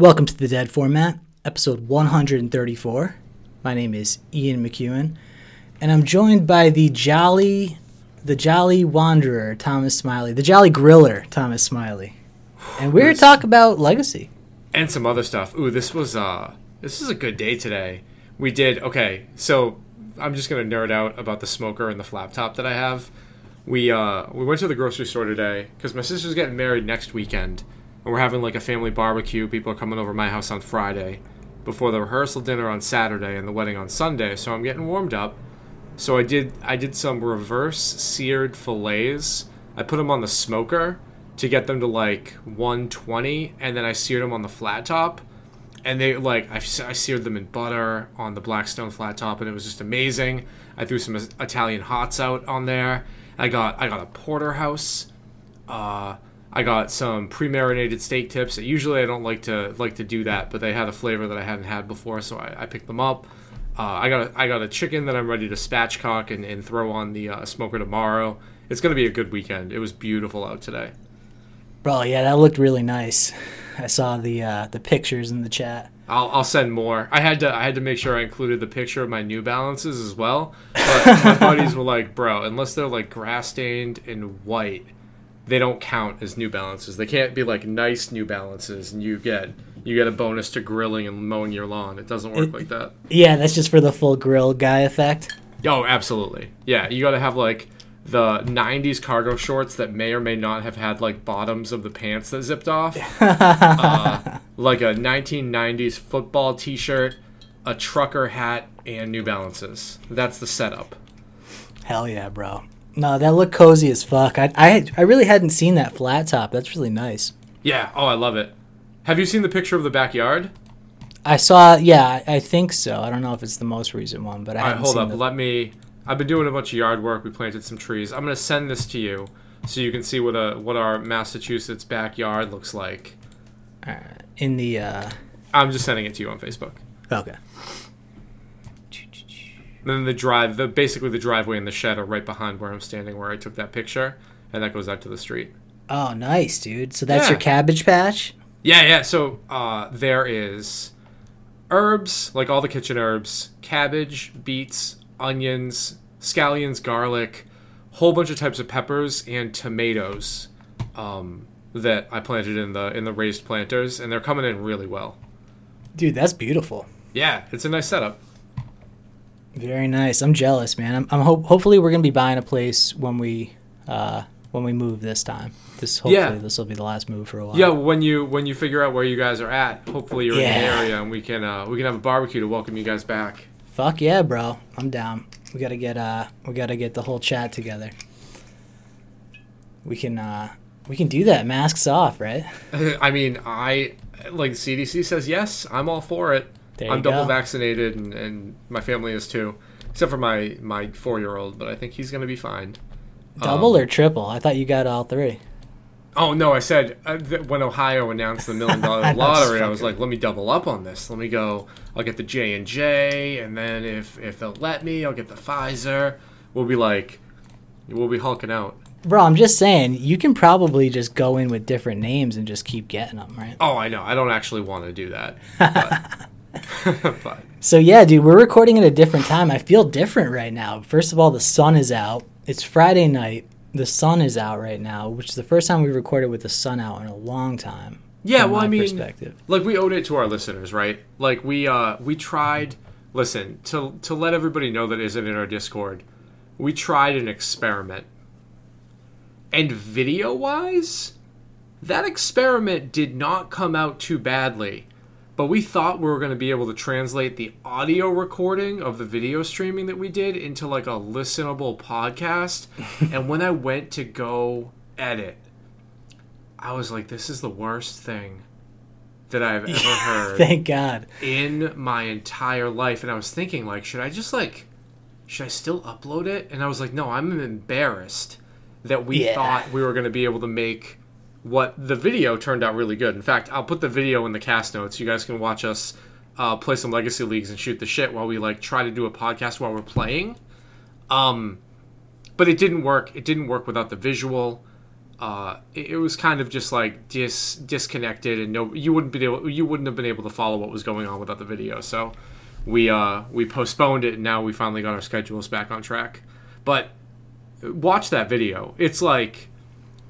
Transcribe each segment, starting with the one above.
Welcome to the Dead Format, episode 134. My name is Ian McEwen, and I'm joined by the jolly, the jolly wanderer Thomas Smiley, the jolly griller Thomas Smiley, and we're to talk about legacy. and some other stuff. Ooh, this was uh this is a good day today. We did okay, so I'm just gonna nerd out about the smoker and the flap top that I have. We uh we went to the grocery store today because my sister's getting married next weekend, and we're having like a family barbecue. People are coming over my house on Friday, before the rehearsal dinner on Saturday and the wedding on Sunday. So I'm getting warmed up. So I did I did some reverse seared fillets. I put them on the smoker to get them to like 120, and then I seared them on the flat top. And they like I, I seared them in butter on the Blackstone flat top, and it was just amazing. I threw some Italian hots out on there. I got I got a porterhouse. Uh, I got some pre-marinated steak tips. Usually I don't like to like to do that, but they had a flavor that I hadn't had before, so I, I picked them up. Uh, I got a, I got a chicken that I'm ready to spatchcock and, and throw on the uh, smoker tomorrow. It's gonna be a good weekend. It was beautiful out today. Bro, yeah, that looked really nice. I saw the uh, the pictures in the chat. I'll, I'll send more. I had to I had to make sure I included the picture of my New Balances as well. But my buddies were like, "Bro, unless they're like grass stained and white, they don't count as New Balances. They can't be like nice New Balances, and you get you get a bonus to grilling and mowing your lawn. It doesn't work It- like that. Yeah, that's just for the full grill guy effect. Oh, absolutely. Yeah, you got to have like the 90s cargo shorts that may or may not have had like bottoms of the pants that zipped off. uh, like a 1990s football t shirt, a trucker hat, and New Balances. That's the setup. Hell yeah, bro. No, that looked cozy as fuck. I, I, I really hadn't seen that flat top. That's really nice. Yeah, oh, I love it. Have you seen the picture of the backyard? I saw, yeah, I, I think so. I don't know if it's the most recent one, but I All right, hold up. the- Let me. I've been doing a bunch of yard work. We planted some trees. I'm gonna send this to you so you can see what a what our Massachusetts backyard looks like. Alright, in the uh, I'm just sending it to you on Facebook. okay. And then the drive, the basically the driveway and the shed are right behind where I'm standing, where I took that picture, and that goes out to the street. Oh, nice, dude. So that's Yeah. your cabbage patch. Yeah, yeah. So uh, there is herbs, like all the kitchen herbs, cabbage, beets, onions, scallions, garlic, whole bunch of types of peppers and tomatoes um, that I planted in the in the raised planters, and they're coming in really well. Dude, that's beautiful. Yeah, it's a nice setup. Very nice. I'm jealous, man. I'm, I'm hope. Hopefully, we're gonna be buying a place when we uh when we move this time. This hopefully Yeah. this will be the last move for a while. Yeah, when you when you figure out where you guys are at, hopefully you're in the area, and we can uh, we can have a barbecue to welcome you guys back. Fuck yeah, bro. I'm down. We gotta get uh we gotta get the whole chat together. We can uh we can do that. Masks off, right? I mean, I like CDC says yes. I'm all for it. I'm double go. vaccinated, and, and my family is too, except for my my four year old. But I think he's gonna be fine. Double Um, or triple? I thought you got all three. Oh no, I said uh, th- when Ohio announced the million dollar lottery, I was like, let me double up on this. Let me go. I'll get the J and J, and then if if they'll let me, I'll get the Pfizer. We'll be like, we'll be hulking out. Bro, I'm just saying you can probably just go in with different names and just keep getting them, right? Oh, I know. I don't actually want to do that. So yeah, dude, we're recording at a different time. I feel different right now. First of all, the sun is out. It's Friday night. The sun is out right now, which is the first time we recorded with the sun out in a long time. Yeah, well, I mean, perspective. like we owed it to our listeners, right? Like we uh we tried. Listen to to let everybody know that isn't in our Discord. We tried an experiment, and video wise, that experiment did not come out too badly. But we thought we were going to be able to translate the audio recording of the video streaming that we did into like a listenable podcast. and when I went to go edit, I was like, this is the worst thing that I've ever heard Thank God. in my entire life. And I was thinking, like, should I just like, should I still upload it? And I was like, no, I'm embarrassed that we Yeah. thought we were going to be able to make what the video turned out really good. In fact, I'll put the video in the cast notes. You guys can watch us uh, play some legacy leagues and shoot the shit while we like try to do a podcast while we're playing. Um, but it didn't work. It didn't work without the visual. uh, it, it was kind of just like dis disconnected, and no, you wouldn't be able, you wouldn't have been able to follow what was going on without the video. So we uh, we postponed it, and now we finally got our schedules back on track. But watch that video. It's like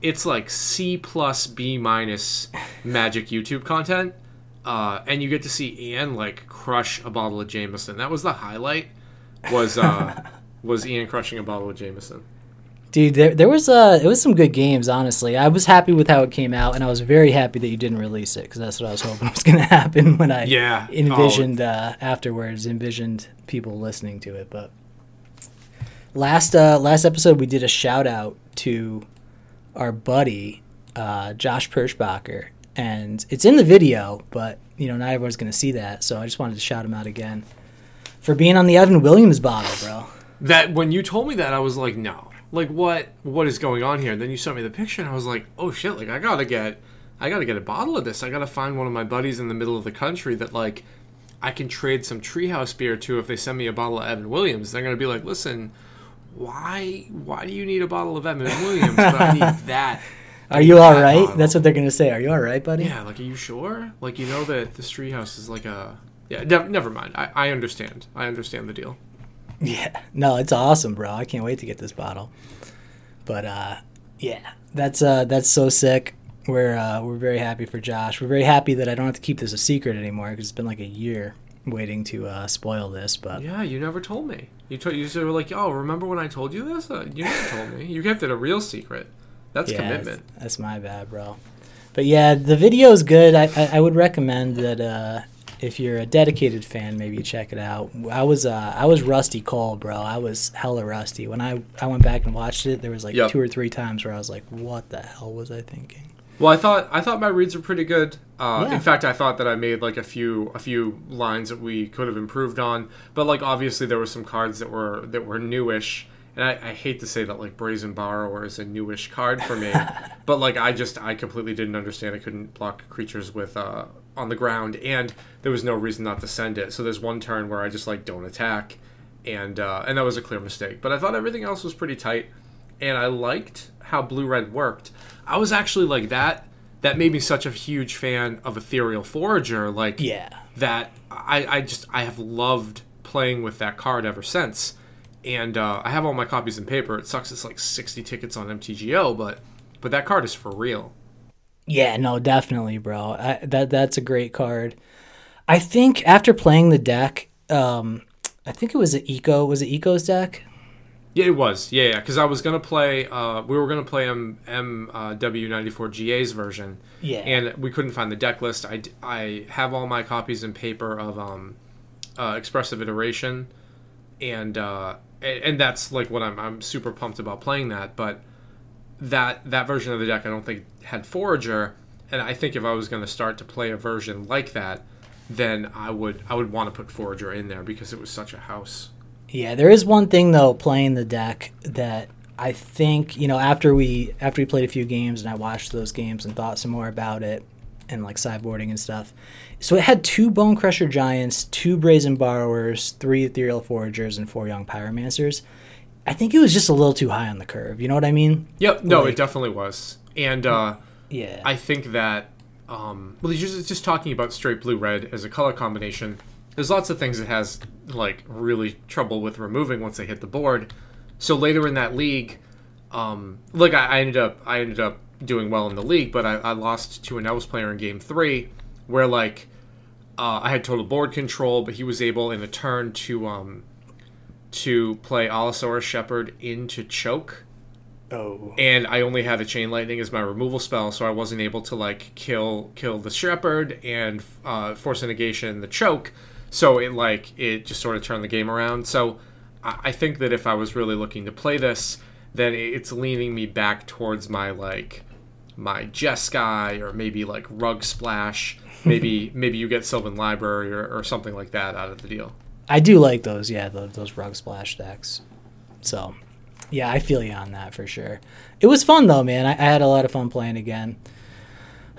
it's like C plus B minus magic YouTube content. Uh, and you get to see Ian like crush a bottle of Jameson. That was the highlight. Was uh, was Ian crushing a bottle of Jameson? Dude, there, there was uh, it was some good games. Honestly, I was happy with how it came out, and I was very happy that you didn't release it because that's what I was hoping was going to happen when I Yeah. envisioned uh, afterwards, envisioned people listening to it. But last uh, last episode, we did a shout out to our buddy uh, Josh Perschbacher, and it's in the video, but you know not everyone's going to see that. So I just wanted to shout him out again for being on the Evan Williams bottle, bro. That when you told me that, I was like, no, like what what is going on here? And then you sent me the picture, and I was like, oh shit, like I gotta get I gotta get a bottle of this. I gotta find one of my buddies in the middle of the country that like I can trade some treehouse beer to if they send me a bottle of Evan Williams. They're gonna be like, listen. Why? Why do you need a bottle of Evan Williams? But I need that. Are you all that right? bottle. That's what they're going to say. Are you all right, buddy? Yeah, like, are you sure? Like, you know that the Street House is like a. Yeah, ne- never mind. I, I understand. I understand the deal. Yeah. No, it's awesome, bro. I can't wait to get this bottle. But uh yeah, that's uh that's so sick. We're uh we're very happy for Josh. We're very happy that I don't have to keep this a secret anymore because it's been like a year waiting to uh spoil this, but Yeah, you never told me. You told you were like, oh, remember when I told you this? Uh, you never told me. You kept it a real secret. That's yeah, commitment. That's, that's my bad, bro. But yeah, the video is good. I, I, I would recommend that uh, if you're a dedicated fan, maybe check it out. I was uh, I was rusty cold, bro. I was hella rusty when I I went back and watched it. There was like Yep. two or three times where I was like, "What the hell was I thinking?" Well, I thought I thought my reads were pretty good. Uh, Yeah. In fact, I thought that I made like a few a few lines that we could have improved on. But like obviously there were some cards that were that were newish, and I, I hate to say that like Brazen Borrower is a newish card for me, but like I just I completely didn't understand. I couldn't block creatures with uh, on the ground, and there was no reason not to send it. So there's one turn where I just like don't attack, and uh, and that was a clear mistake. But I thought everything else was pretty tight and I liked how blue red worked. I was actually like that. That made me such a huge fan of Ethereal Forager. Like Yeah. that, I, I just I have loved playing with that card ever since. And uh, I have all my copies in paper. It sucks. It's like sixty tickets on MTGO, but but that card is for real. Yeah, no, definitely, bro. I, that that's a great card. I think after playing the deck, um, I think it was an eco. Was it eco's deck? Yeah, it was. Yeah, yeah. Because I was gonna play. Uh, we were gonna play M MW ninety four GA's version. Yeah. And we couldn't find the deck list. I, I have all my copies in paper of um, uh, Expressive Iteration, and uh, and that's like what I'm I'm super pumped about playing that. But that that version of the deck I don't think had Forager, and I think if I was gonna start to play a version like that, then I would I would want to put Forager in there because it was such a house. Yeah, there is one thing though playing the deck that I think you know after we after we played a few games and I watched those games and thought some more about it and like sideboarding and stuff. So it had two Bone Crusher Giants, two Brazen Borrowers, three Ethereal Foragers, and four Young Pyromancers. I think it was just a little too high on the curve. You know what I mean? Yep. No, Like- it definitely was, and. uh Yeah. I think that um, well, just just talking about straight blue red as a color combination. There's lots of things it has like really trouble with removing once they hit the board. So later in that league, um, like I, I ended up I ended up doing well in the league, but I, I lost to an Elves player in game three, where like uh, I had total board control, but he was able in a turn to um, to play Allosaurus Shepherd into choke oh. and I only had a chain lightning as my removal spell, so I wasn't able to like kill kill the shepherd and uh, force a negation the choke. So it like it just sort of turned the game around. So I, think that if I was really looking to play this, then it's leaning me back towards my like my Jeskai or maybe like Rug Splash. Maybe maybe you get Sylvan Library or, or something like that out of the deal. I do like those, yeah, those, those rug splash decks. So, yeah, I feel you on that for sure. It was fun though, man. I, I had a lot of fun playing again.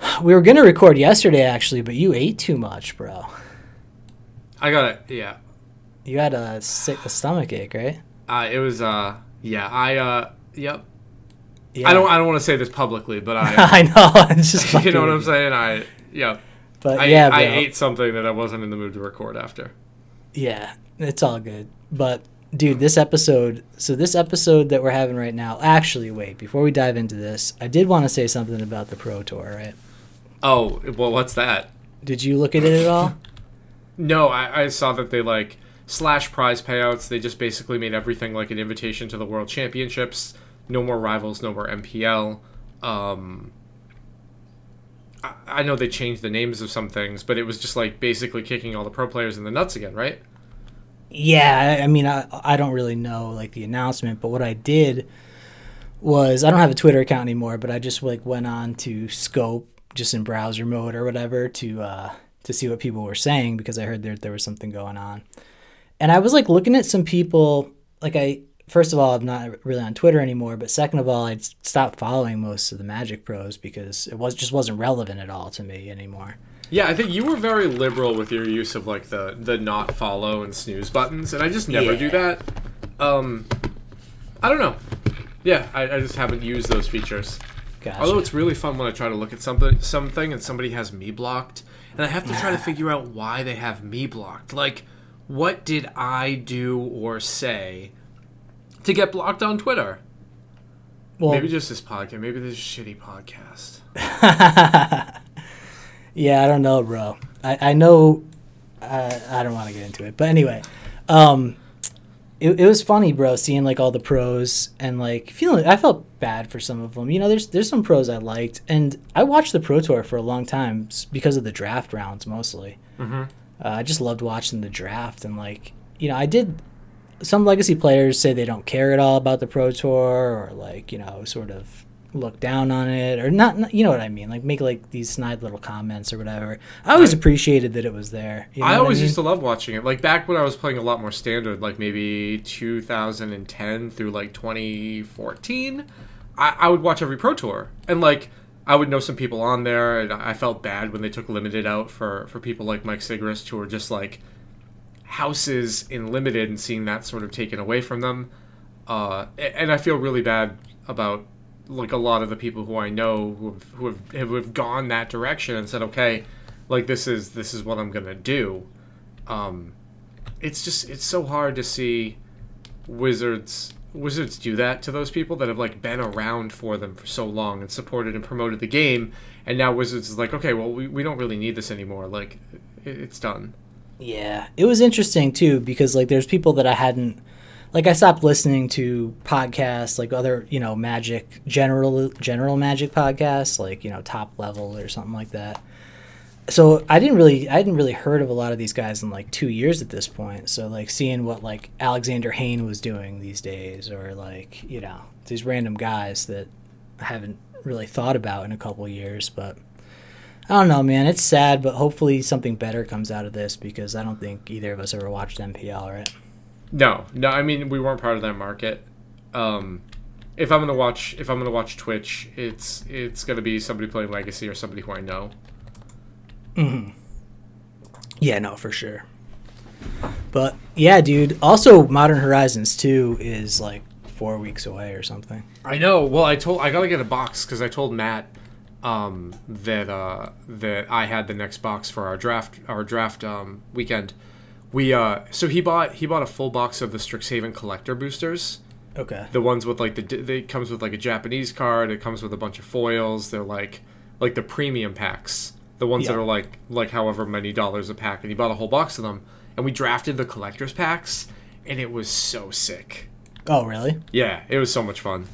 We were gonna record yesterday actually, but you ate too much, bro. I got it. Yeah, You had a sick a stomach ache, right? Uh, it was uh yeah I uh yep Yeah. I don't I don't want to say this publicly, but I I know. It's just you know what I'm saying? I yeah. But I, yeah, bro. I ate something that I wasn't in the mood to record after. Yeah, it's all good. But dude, this episode, so this episode that we're having right now, actually, wait, before we dive into this, I did want to say something about the Pro Tour, right? Oh, well, what's that? Did you look at it at all? No, I, I saw that they like slash prize payouts. They just basically made everything like an invitation to the World Championships. No more rivals, no more MPL. Um, I, I know they changed the names of some things, but it was just like basically kicking all the pro players in the nuts again, right? Yeah, I mean, I, I don't really know like the announcement, but what I did was I don't have a Twitter account anymore, but I just like went on to Scope just in browser mode or whatever to uh, to see what people were saying because I heard there there was something going on, and I was like looking at some people like I first of all I'm not really on Twitter anymore, but second of all I'd stopped following most of the Magic pros because it was just wasn't relevant at all to me anymore. Yeah, I think you were very liberal with your use of like the the not follow and snooze buttons, and I just never do that. Um, I don't know. Yeah, I, I just haven't used those features. Gotcha. Although it's really fun when I try to look at something something and somebody has me blocked, and I have to try to figure out why they have me blocked. Like, what did I do or say to get blocked on Twitter? well, Maybe just this podcast. Maybe this shitty podcast. Yeah, I don't know, bro. I, I know. I, I don't want to get into it, but anyway, um, it, it was funny, bro, seeing like all the pros and like feeling. I felt bad for some of them. You know, there's there's some pros I liked, and I watched the pro tour for a long time because of the draft rounds mostly. Mm-hmm. Uh, I just loved watching the draft, and like you know, I did. Some legacy players say they don't care at all about the pro tour, or like you know, sort of look down on it, or not. not- You know what I mean? Like make like these snide little comments or whatever. I always I- appreciated that it was there. You know I always mean? used to love watching it. Like back when I was playing a lot more standard, like maybe 2010 through like 2014, I, I would watch every pro tour, and like I would know some people on there, and I felt bad when they took limited out for for people like Mike Sigrist who were just like houses in limited and seeing that sort of taken away from them. Uh, and I feel really bad about like a lot of the people who I know who have, who have, have gone that direction and said, okay, like this is this is what I'm gonna do. Um, it's just it's so hard to see wizards wizards do that to those people that have like been around for them for so long and supported and promoted the game, and now wizards is like, okay, well we, we don't really need this anymore. Like it, it's done. Yeah, it was interesting too because like there's people that I hadn't like I stopped listening to podcasts like other, you know, magic general general magic podcasts like, you know, top level or something like that. So I didn't really I hadn't really heard of a lot of these guys in like 2 years at this point. So like seeing what like Alexander Hayne was doing these days or like, you know, these random guys that I haven't really thought about in a couple years, but I don't know, man. It's sad, but hopefully something better comes out of this because I don't think either of us ever watched MPL, right? No, no. I mean, we weren't part of that market. Um, if I'm gonna watch, if I'm gonna watch Twitch, it's it's gonna be somebody playing Legacy or somebody who I know. Hmm. Yeah, no, for sure. But yeah, dude. Also, Modern Horizons 2 is like four weeks away or something. I know. Well, I told I gotta get a box because I told Matt um, that uh, that I had the next box for our draft our draft um, weekend. We uh, so he bought he bought a full box of the Strixhaven collector boosters. Okay. the ones with like the they comes with like a Japanese card. It comes with a bunch of foils. They're like like the premium packs, the ones that are like like however many dollars a pack. And he bought a whole box of them. And we drafted the collector's packs, and it was so sick. Oh, really? Yeah, it was so much fun.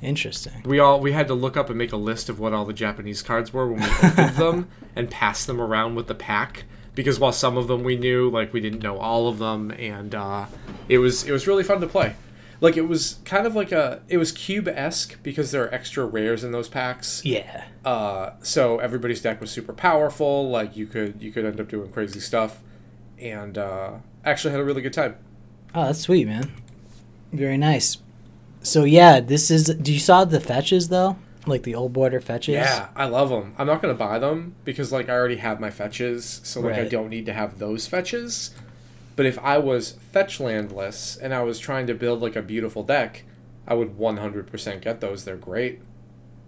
Interesting. We all we had to look up and make a list of what all the Japanese cards were when we opened them and pass them around with the pack because while some of them we knew, like we didn't know all of them, and uh, it was it was really fun to play. Like it was kind of like a it was cube esque because there are extra rares in those packs. Yeah. Uh, so everybody's deck was super powerful. Like you could you could end up doing crazy stuff, and uh, actually had a really good time. Oh, that's sweet, man. Very nice. So yeah, this is. Do you saw the fetches though? Like the old border fetches? Yeah, I love them. I'm not gonna buy them because like I already have my fetches, so like I don't need to have those fetches. But if I was fetch landless and I was trying to build like a beautiful deck, I would 100% get those. They're great.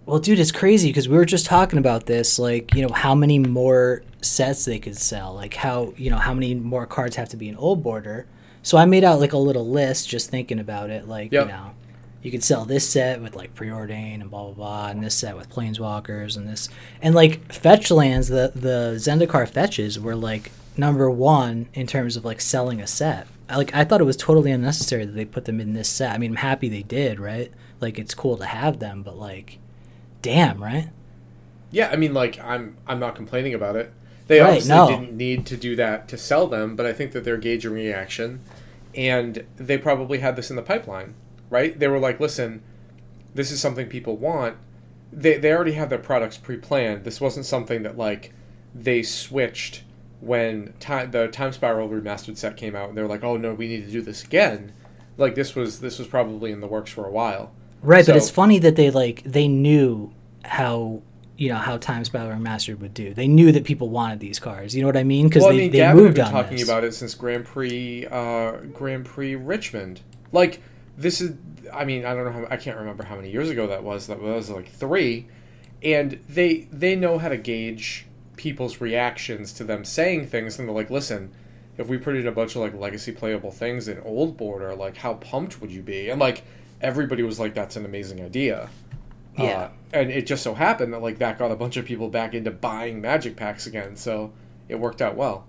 Well, dude, it's crazy because we were just talking about this, like, you know, how many more sets they could sell, like how, you know, how many more cards have to be in old border. So I made out like a little list just thinking about it, like, Yep. you know, you could sell this set with like preordain and blah blah blah, and this set with planeswalkers and this and like fetch lands, the the Zendikar fetches were like number one in terms of like selling a set. I, like I thought it was totally unnecessary that they put them in this set. I mean, I'm happy they did, right? Like it's cool to have them, but like, damn, right? Yeah, I mean, like I'm I'm not complaining about it. They Right, obviously no. didn't need to do that to sell them, but I think that they're gauging reaction, and they probably had this in the pipeline, right? They were like, "Listen, this is something people want." They they already have their products pre-planned. This wasn't something that like they switched when time the Time Spiral remastered set came out, and they were like, "Oh no, we need to do this again." Like this was this was probably in the works for a while. Right, So- but it's funny that they like they knew how you know how Time Spiral Remastered would do. They knew that people wanted these cars. You know what I mean? Because well, they, I mean, they Gavin moved been on talking this. about it since Grand Prix, uh, Grand Prix Richmond. Like this is, I mean, I don't know how I can't remember how many years ago that was. That was like three, and they they know how to gauge people's reactions to them saying things, and they're like, listen. If we put in a bunch of like legacy playable things in old border, like how pumped would you be? And like everybody was like, "That's an amazing idea." Yeah. Uh, and it just so happened that like that got a bunch of people back into buying magic packs again, so it worked out well.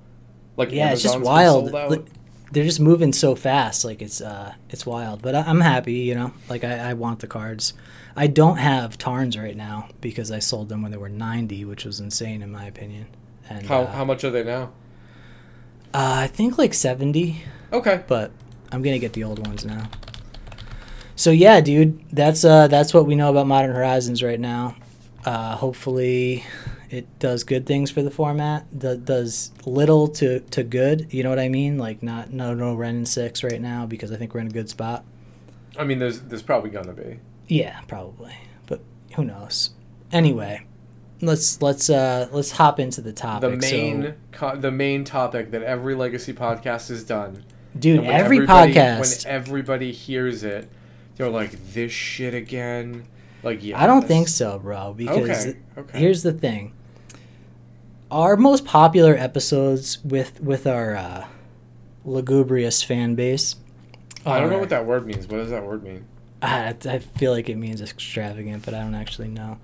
Like yeah, it's just Amazon's wild. Sold out. Like, They're just moving so fast. Like it's uh, it's wild. But I, I'm happy. You know, like I, I want the cards. I don't have Tarns right now because I sold them when they were 90, which was insane in my opinion. And how uh, how much are they now? uh, I think like 70. Okay. but I'm gonna get the old ones now. So yeah, dude, that's uh that's what we know about Modern Horizons right now. Uh, hopefully, it does good things for the format. Do, does little to, to good. You know what I mean? Like not no no Wrenn and Six right now because I think we're in a good spot. I mean, there's there's probably gonna be. Yeah, probably, but who knows? Anyway, let's let's uh let's hop into the topic. The main So, co- the main topic that every legacy podcast has done. dude, every podcast. When everybody hears it, they're like, "This shit again." Like, yeah. I don't think so, bro. Because Okay. Okay. here's the thing: our most popular episodes with with our uh, lugubrious fan base. I don't know what that word means. What does that word mean? I, I feel like it means extravagant, but I don't actually know.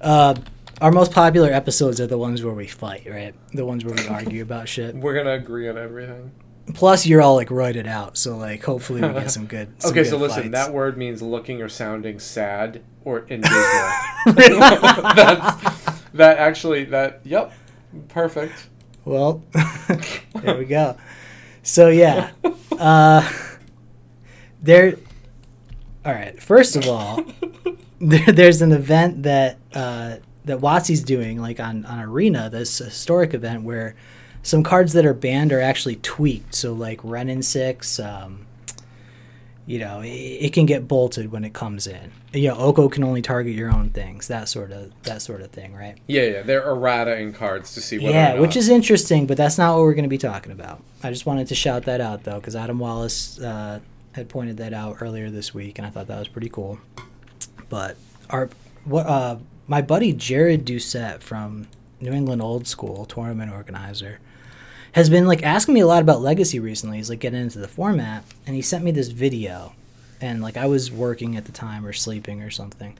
Uh, our most popular episodes are the ones where we fight, right? The ones where we argue about shit. We're gonna agree on everything. Plus, you're all like it out, so like hopefully we get some good. some okay, good so listen, fights. that word means looking or sounding sad or in That's that actually that yep, perfect. Well, there we go. So yeah, uh, there. All right. First of all, there, there's an event that uh, that WotC's doing, like on on Arena, this historic event where some cards that are banned are actually tweaked. So like Wrenn and Six, um, you know, it, it can get bolted when it comes in. You know, Oko can only target your own things. That sort of that sort of thing, right? Yeah, yeah, they're errata in cards to see whether Yeah, which is interesting, but that's not what we're going to be talking about. I just wanted to shout that out though, because Adam Wallace uh, had pointed that out earlier this week, and I thought that was pretty cool. But our what uh, my buddy Jared Doucette from New England Old School tournament organizer has been like asking me a lot about Legacy recently. He's like getting into the format, and he sent me this video, and like I was working at the time or sleeping or something,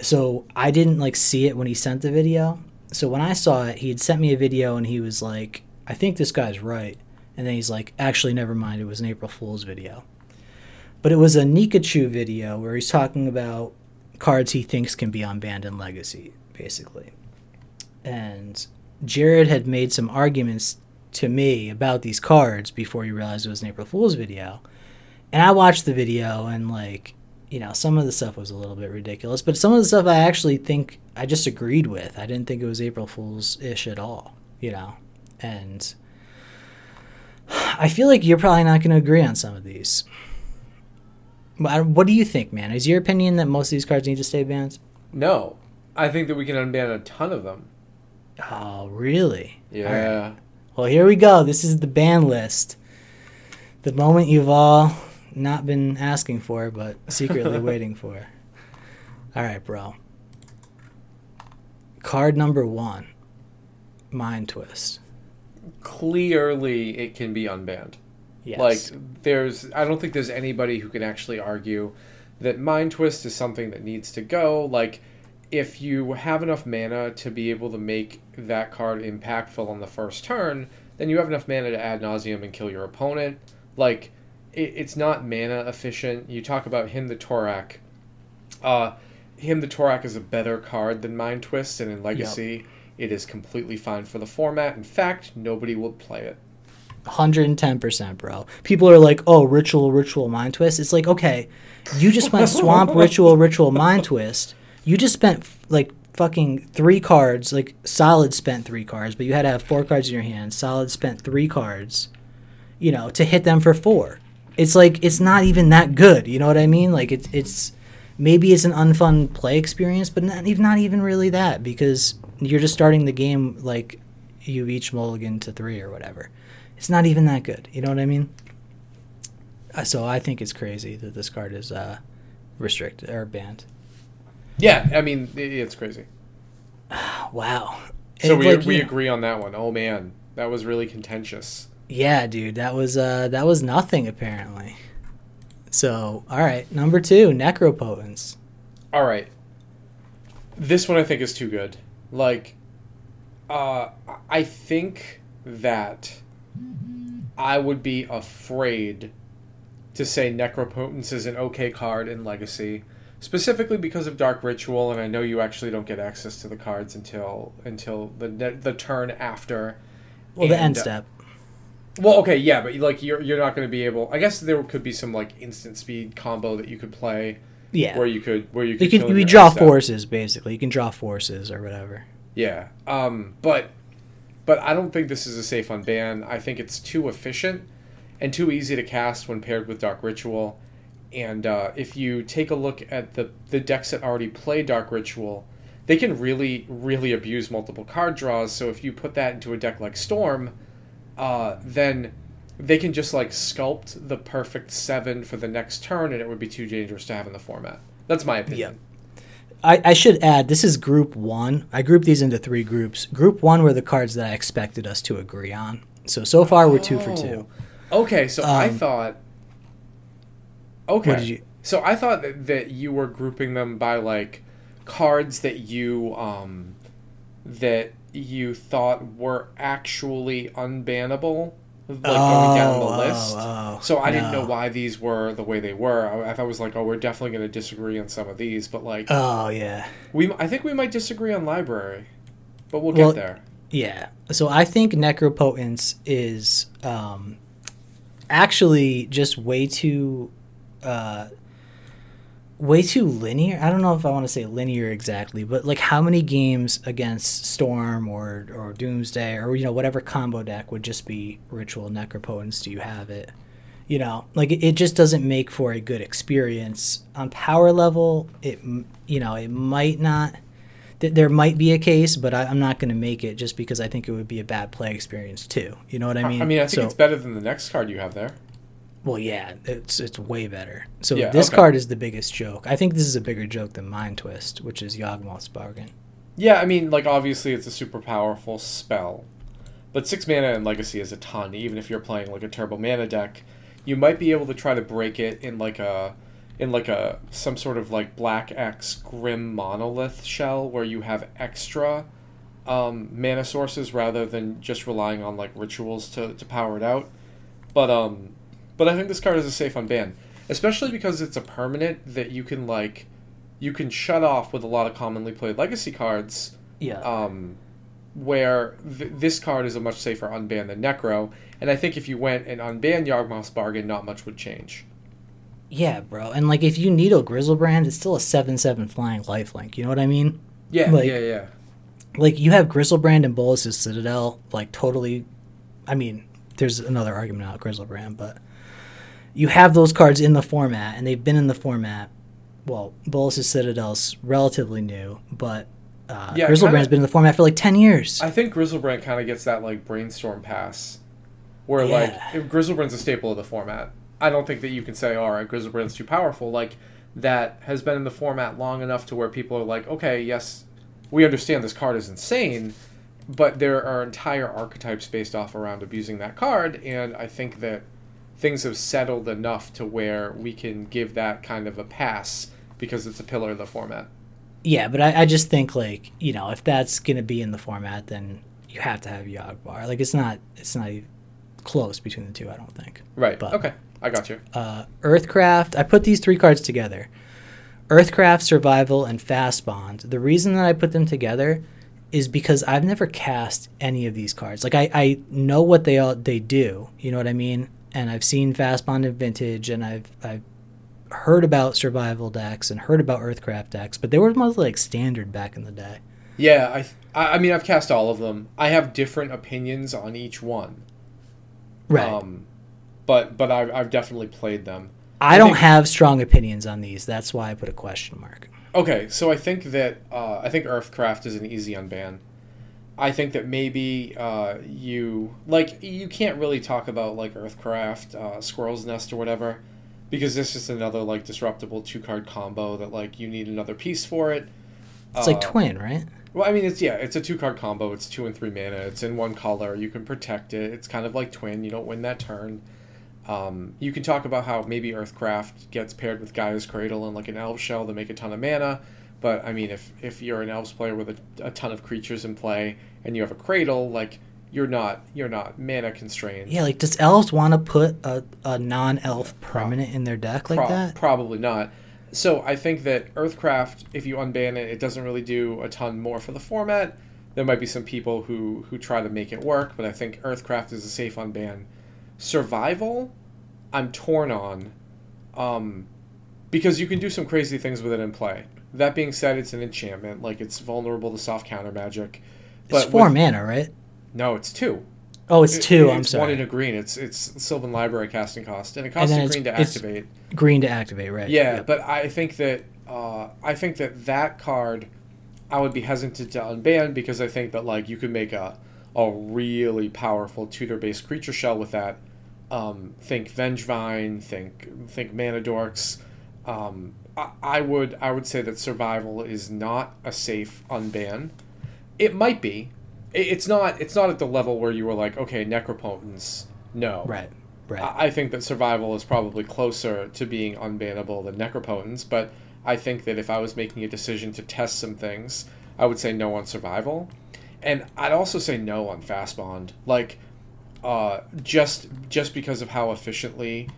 so I didn't like see it when he sent the video. So when I saw it, he had sent me a video, and he was like, "I think this guy's right," and then he's like, "Actually, never mind. It was an April Fool's video." But it was a Nikachu video where he's talking about cards he thinks can be unbanned in Legacy, basically. And Jared had made some arguments to me about these cards before he realized it was an April Fool's video. And I watched the video and like, you know, some of the stuff was a little bit ridiculous, but some of the stuff I actually think I just agreed with. I didn't think it was April Fool's ish at all, you know. And I feel like you're probably not going to agree on some of these. What do you think, man? Is your opinion that most of these cards need to stay banned? no, I think that we can unban a ton of them. Oh, really? All right. Well, here we go. This is the ban list. The moment you've all not been asking for, but secretly waiting for. All right, bro. Card number one, Mind Twist. Clearly, it can be unbanned. Yes. Like, there's, I don't think there's anybody who can actually argue that Mind Twist is something that needs to go. Like, if you have enough mana to be able to make that card impactful on the first turn, then you have enough mana to ad nauseam and kill your opponent. Like, it, it's not mana efficient. You talk about Hymn to Tourach. Uh, Hymn to Tourach is a better card than Mind Twist, and in Legacy, it is completely fine for the format. In fact, nobody will play it. 110%, bro. People are like, oh, ritual, ritual, mind twist. It's like, okay, you just went swamp, ritual, ritual, mind twist. You just spent like fucking three cards, like solid spent three cards, but you had to have four cards in your hand. Solid spent three cards, you know, to hit them for four. It's like, it's not even that good. You know what I mean? Like, it's, it's, maybe it's an unfun play experience, but not even, not even really that because you're just starting the game like you each mulligan to three or whatever it's not even that good. You know what I mean? Uh, so I think it's crazy that this card is uh, restricted or banned. Yeah, I mean, it's crazy. Wow. So we, like, we agree on that one. Oh man, that was really contentious. Yeah, dude, that was uh, that was nothing apparently. So all right, number two, Necropotence. All right, this one I think is too good. Like, uh, I think that I would be afraid to say Necropotence is an okay card in Legacy, specifically because of Dark Ritual, and I know you actually don't get access to the cards until until the the turn after. Well, the And, end uh, step. Well, okay, yeah, but like you're you're not going to be able. I guess there could be some like instant speed combo that you could play Yeah. where you could where you could you can kill you draw forces basically. You can draw forces or whatever. Yeah. Um. But but I don't think this is a safe unban. I think it's too efficient and too easy to cast when paired with Dark Ritual. And uh, if you take a look at the the decks that already play Dark Ritual, they can really really abuse multiple card draws. So if you put that into a deck like Storm, uh, then they can just like sculpt the perfect seven for the next turn, and it would be too dangerous to have in the format. That's my opinion. I, I should add, this is group one. I grouped these into three groups. Group one were the cards that I expected us to agree on. So so far we're two for two. Oh. Okay, so I Um, thought. Okay. What did you? So I thought that, that you were grouping them by like cards that you um that you thought were actually unbannable, like going down the Oh, list. oh, oh, so I didn't know why these were the way they were. I, I thought it was like, oh, we're definitely going to disagree on some of these, but like Oh yeah. we, I think we might disagree on library, but we'll Well, get there. Yeah. So I think Necropotence is um, actually just way too uh, way too linear. I don't know if I want to say linear exactly, but like how many games against Storm or or Doomsday or you know whatever combo deck would just be Ritual Necropotence? Do you have it? You know, like it, it just doesn't make for a good experience on power level. It you know it might not th- there might be a case, but I, I'm not going to make it just because I think it would be a bad play experience too. You know what I mean? I mean, I think so, it's better than the next card you have there. Well, yeah, it's it's way better. So Yeah, this okay. card is the biggest joke. I think this is a bigger joke than Mind Twist, which is Yawgmoth's bargain. Yeah, I mean, like obviously it's a super powerful spell, but six mana in Legacy is a ton. Even if you're playing like a turbo mana deck, you might be able to try to break it in like a, in like a some sort of like Black X Grim Monolith shell where you have extra, um, mana sources rather than just relying on like rituals to to power it out. But um, but I think this card is a safe unban, especially because it's a permanent that you can like, you can shut off with a lot of commonly played legacy cards. Yeah. Um, where th- this card is a much safer unban than Necro, and I think if you went and unban Yawgmoth's Bargain, not much would change. yeah, bro. And like if you needle Griselbrand, it's still a seven seven flying lifelink. You know what I mean? Yeah, Like- yeah, yeah. like you have Griselbrand and Bolas's Citadel, like totally. I mean, there's another argument about Griselbrand, but you have those cards in the format, and they've been in the format. Well, Bolas's Citadel's relatively new, but uh, Yeah, Griselbrand's been in the format for like ten years. I think Griselbrand kind of gets that like brainstorm pass, where Yeah. like if Griselbrand's a staple of the format. I don't think that you can say, all right, Griselbrand's too powerful. Like that has been in the format long enough to where people are like, okay, yes, we understand this card is insane, but there are entire archetypes based off around abusing that card, and I think that things have settled enough to where we can give that kind of a pass because it's a pillar of the format. Yeah, but I, I just think like you know if that's gonna be in the format, then you have to have Yawg-Bar. Like it's not it's not close between the two. I don't think. Right. But- okay. I got you. uh, Earthcraft. I put these three cards together Earthcraft, Survival, and Fast Bond. The reason that I put them together is because I've never cast any of these cards. Like, I, I know what they all they do, you know what I mean? And I've seen Fast Bond and Vintage, and I've, I've heard about Survival decks and heard about Earthcraft decks, but they were mostly like standard back in the day. Yeah, I, I I mean, I've cast all of them. I have different opinions on each one. Right. Um, but but I've, I've definitely played them. I I don't think- have strong opinions on these. That's why I put a question mark. Okay, so I think that uh, I think Earthcraft is an easy unban. I think that maybe uh, you like you can't really talk about like Earthcraft, uh, Squirrel's Nest or whatever, because this is another like disruptible two card combo that like you need another piece for it. It's like Uh, twin, right? Well, I mean, it's yeah, it's a two card combo. It's two and three mana. It's in one color. You can protect it. It's kind of like twin. You don't win that turn. Um, you can talk about how maybe Earthcraft gets paired with Gaea's Cradle and like an Elf Shell to make a ton of mana. But I mean, if if you're an Elves player with a, a ton of creatures in play and you have a Cradle, like you're not you're not mana constrained. Yeah, like does elves want to put a, a non-elf permanent in their deck like Pro- that? Probably not. So I think that Earthcraft, if you unban it, it doesn't really do a ton more for the format. There might be some people who who try to make it work, but I think Earthcraft is a safe unban. Survival, I'm torn on, um, because you can do some crazy things with it in play. That being said, it's an enchantment, like it's vulnerable to soft counter magic. It's four with- mana, right? No, it's two. Oh, it's It- two. it- I'm sorry. it's one in a green. It's it's Sylvan Library casting cost, and it costs then a green to activate. Green to activate, right? Yeah, Yep. but I think that uh, I think that that card I would be hesitant to unban because I think that like you could make a a really powerful tutor based creature shell with that. Um, think Vengevine, think think Mana Dorks. Um, I, I would I would say that survival is not a safe unban. It might be. It's not. It's not at the level where you were like, okay, Necropotence. No. right, right. I I think that survival is probably closer to being unbannable than necropotence, but I think that if I was making a decision to test some things, I would say no on survival. And I'd also say no on fast bond. Like uh, just just because of how efficiently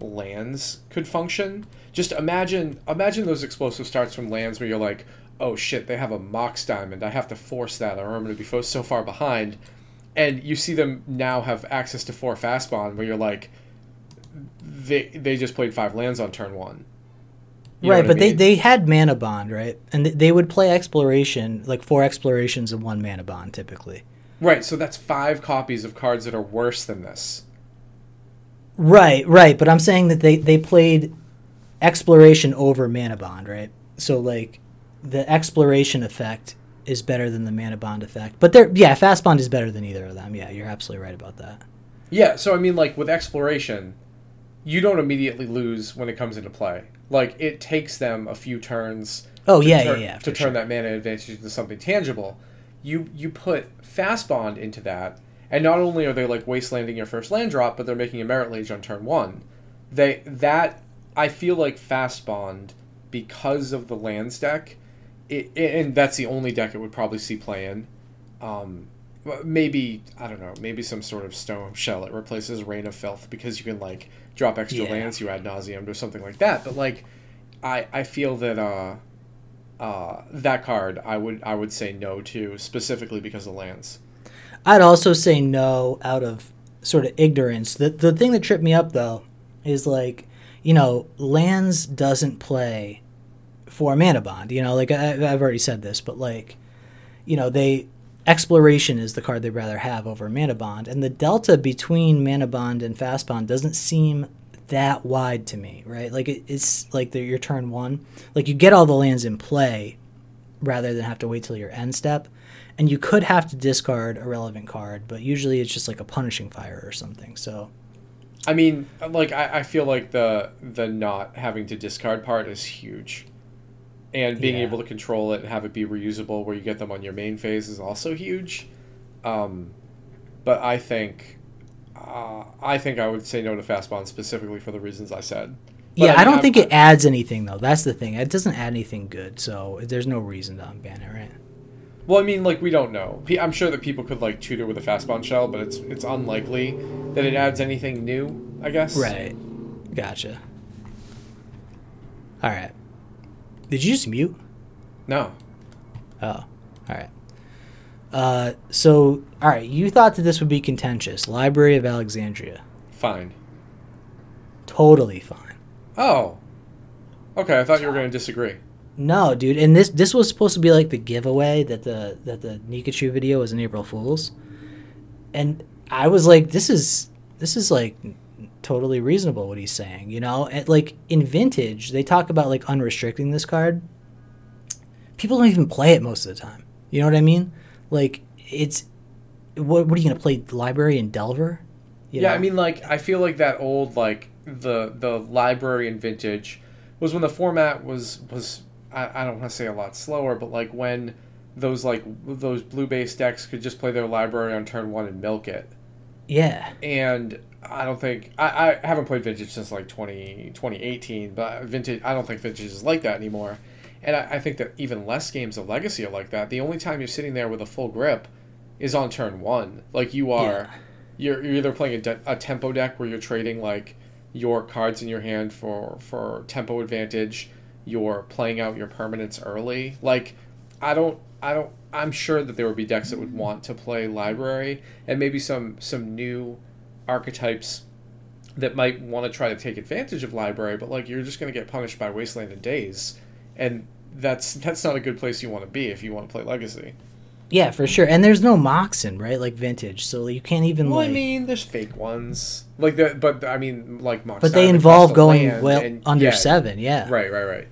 lands could function. Just imagine imagine those explosive starts from lands where you're like, oh shit, they have a Mox Diamond. I have to force that or I'm going to be so far behind. And you see them now have access to four fast bond where you're like, they they just played five lands on turn one. You right, what I but they, they had mana bond, right? And th- they would play exploration, like four explorations and one mana bond typically. right. So that's five copies of cards that are worse than this. Right, right. But I'm saying that they, they played exploration over mana bond, right? So like the exploration effect is better than the mana bond effect. But they're yeah, fast bond is better than either of them. Yeah, you're absolutely right about that. Yeah, so I mean, like with exploration, you don't immediately lose when it comes into play. Like it takes them a few turns. Oh yeah, yeah, yeah. To turn sure. that mana advantage into something tangible, you you put fast bond into that, and not only are they like wastelanding your first land drop, but they're making a Marit Lage on turn one. They that I feel like fast bond because of the lands deck, it, and that's the only deck it would probably see play in. Um, maybe I don't know. Maybe some sort of stone shell it replaces Rain of Filth because you can like drop extra Yeah. lands you ad nauseam or something like that. But like, I I feel that uh, uh, that card I would I would say no to specifically because of lands. I'd also say no out of sort of ignorance. The the thing that tripped me up though is like, you know, lands doesn't play for mana bond. You know, like I, I've already said this, but like, you know, they exploration is the card they'd rather have over mana bond, and the delta between mana bond and fast bond doesn't seem that wide to me, right? Like it, it's like the, your turn one, like you get all the lands in play rather than have to wait till your end step. And you could have to discard a relevant card, but usually it's just like a punishing fire or something. So I mean, like I, I feel like the the not having to discard part is huge, and being Yeah. able to control it and have it be reusable where you get them on your main phase is also huge. Um, but I think, uh, I think I would say no to Fastbond specifically for the reasons I said. But, yeah, I, mean, don't I'm- think it adds anything though. That's the thing. It doesn't add anything good, so there's no reason to unban it, right? Well, I mean, like we don't know. I'm sure that people could like tutor with a Fastbond shell, but it's it's unlikely that it adds anything new. I guess. Right. Gotcha. All right. Did you just mute? No. Oh, all right. Uh, so all right, you thought that this would be contentious. Library of Alexandria, Fine. totally fine. Oh. Okay, I thought you were going to disagree. No, dude, and this this was supposed to be like the giveaway that the that the Nikachu video was an April Fools, and I was like, this is this is like totally reasonable what he's saying, you know. And like in vintage, they talk about like unrestricting this card. People don't even play it most of the time. You know what I mean? Like it's what what are you gonna play library in Delver? You Yeah, know? I mean, like I feel like that old like the the library and vintage was when the format was was I, I don't want to say a lot slower, but like when those like those blue based decks could just play their library on turn one and milk it. Yeah, And I don't think I, I haven't played vintage since like 20, 2018, but vintage I don't think vintage is like that anymore. And I, I think that even less games of legacy are like that. The only time you're sitting there with a full grip is on turn one. Like you are Yeah. you're, you're either playing a, de- a tempo deck where you're trading like your cards in your hand for for tempo advantage you're playing out your permanents early like i don't i don't i'm sure that there would be decks that would want to play library and maybe some some new archetypes that might want to try to take advantage of library but like you're just going to get punished by wasteland and daze and that's that's not a good place you want to be if you want to play legacy yeah, for sure. And there's no Moxen, right? Like vintage, so you can't even Well, like. I mean, there's fake ones, like the, but I mean, like Mox but they involve going well under yeah, seven, yeah. Right, right, right.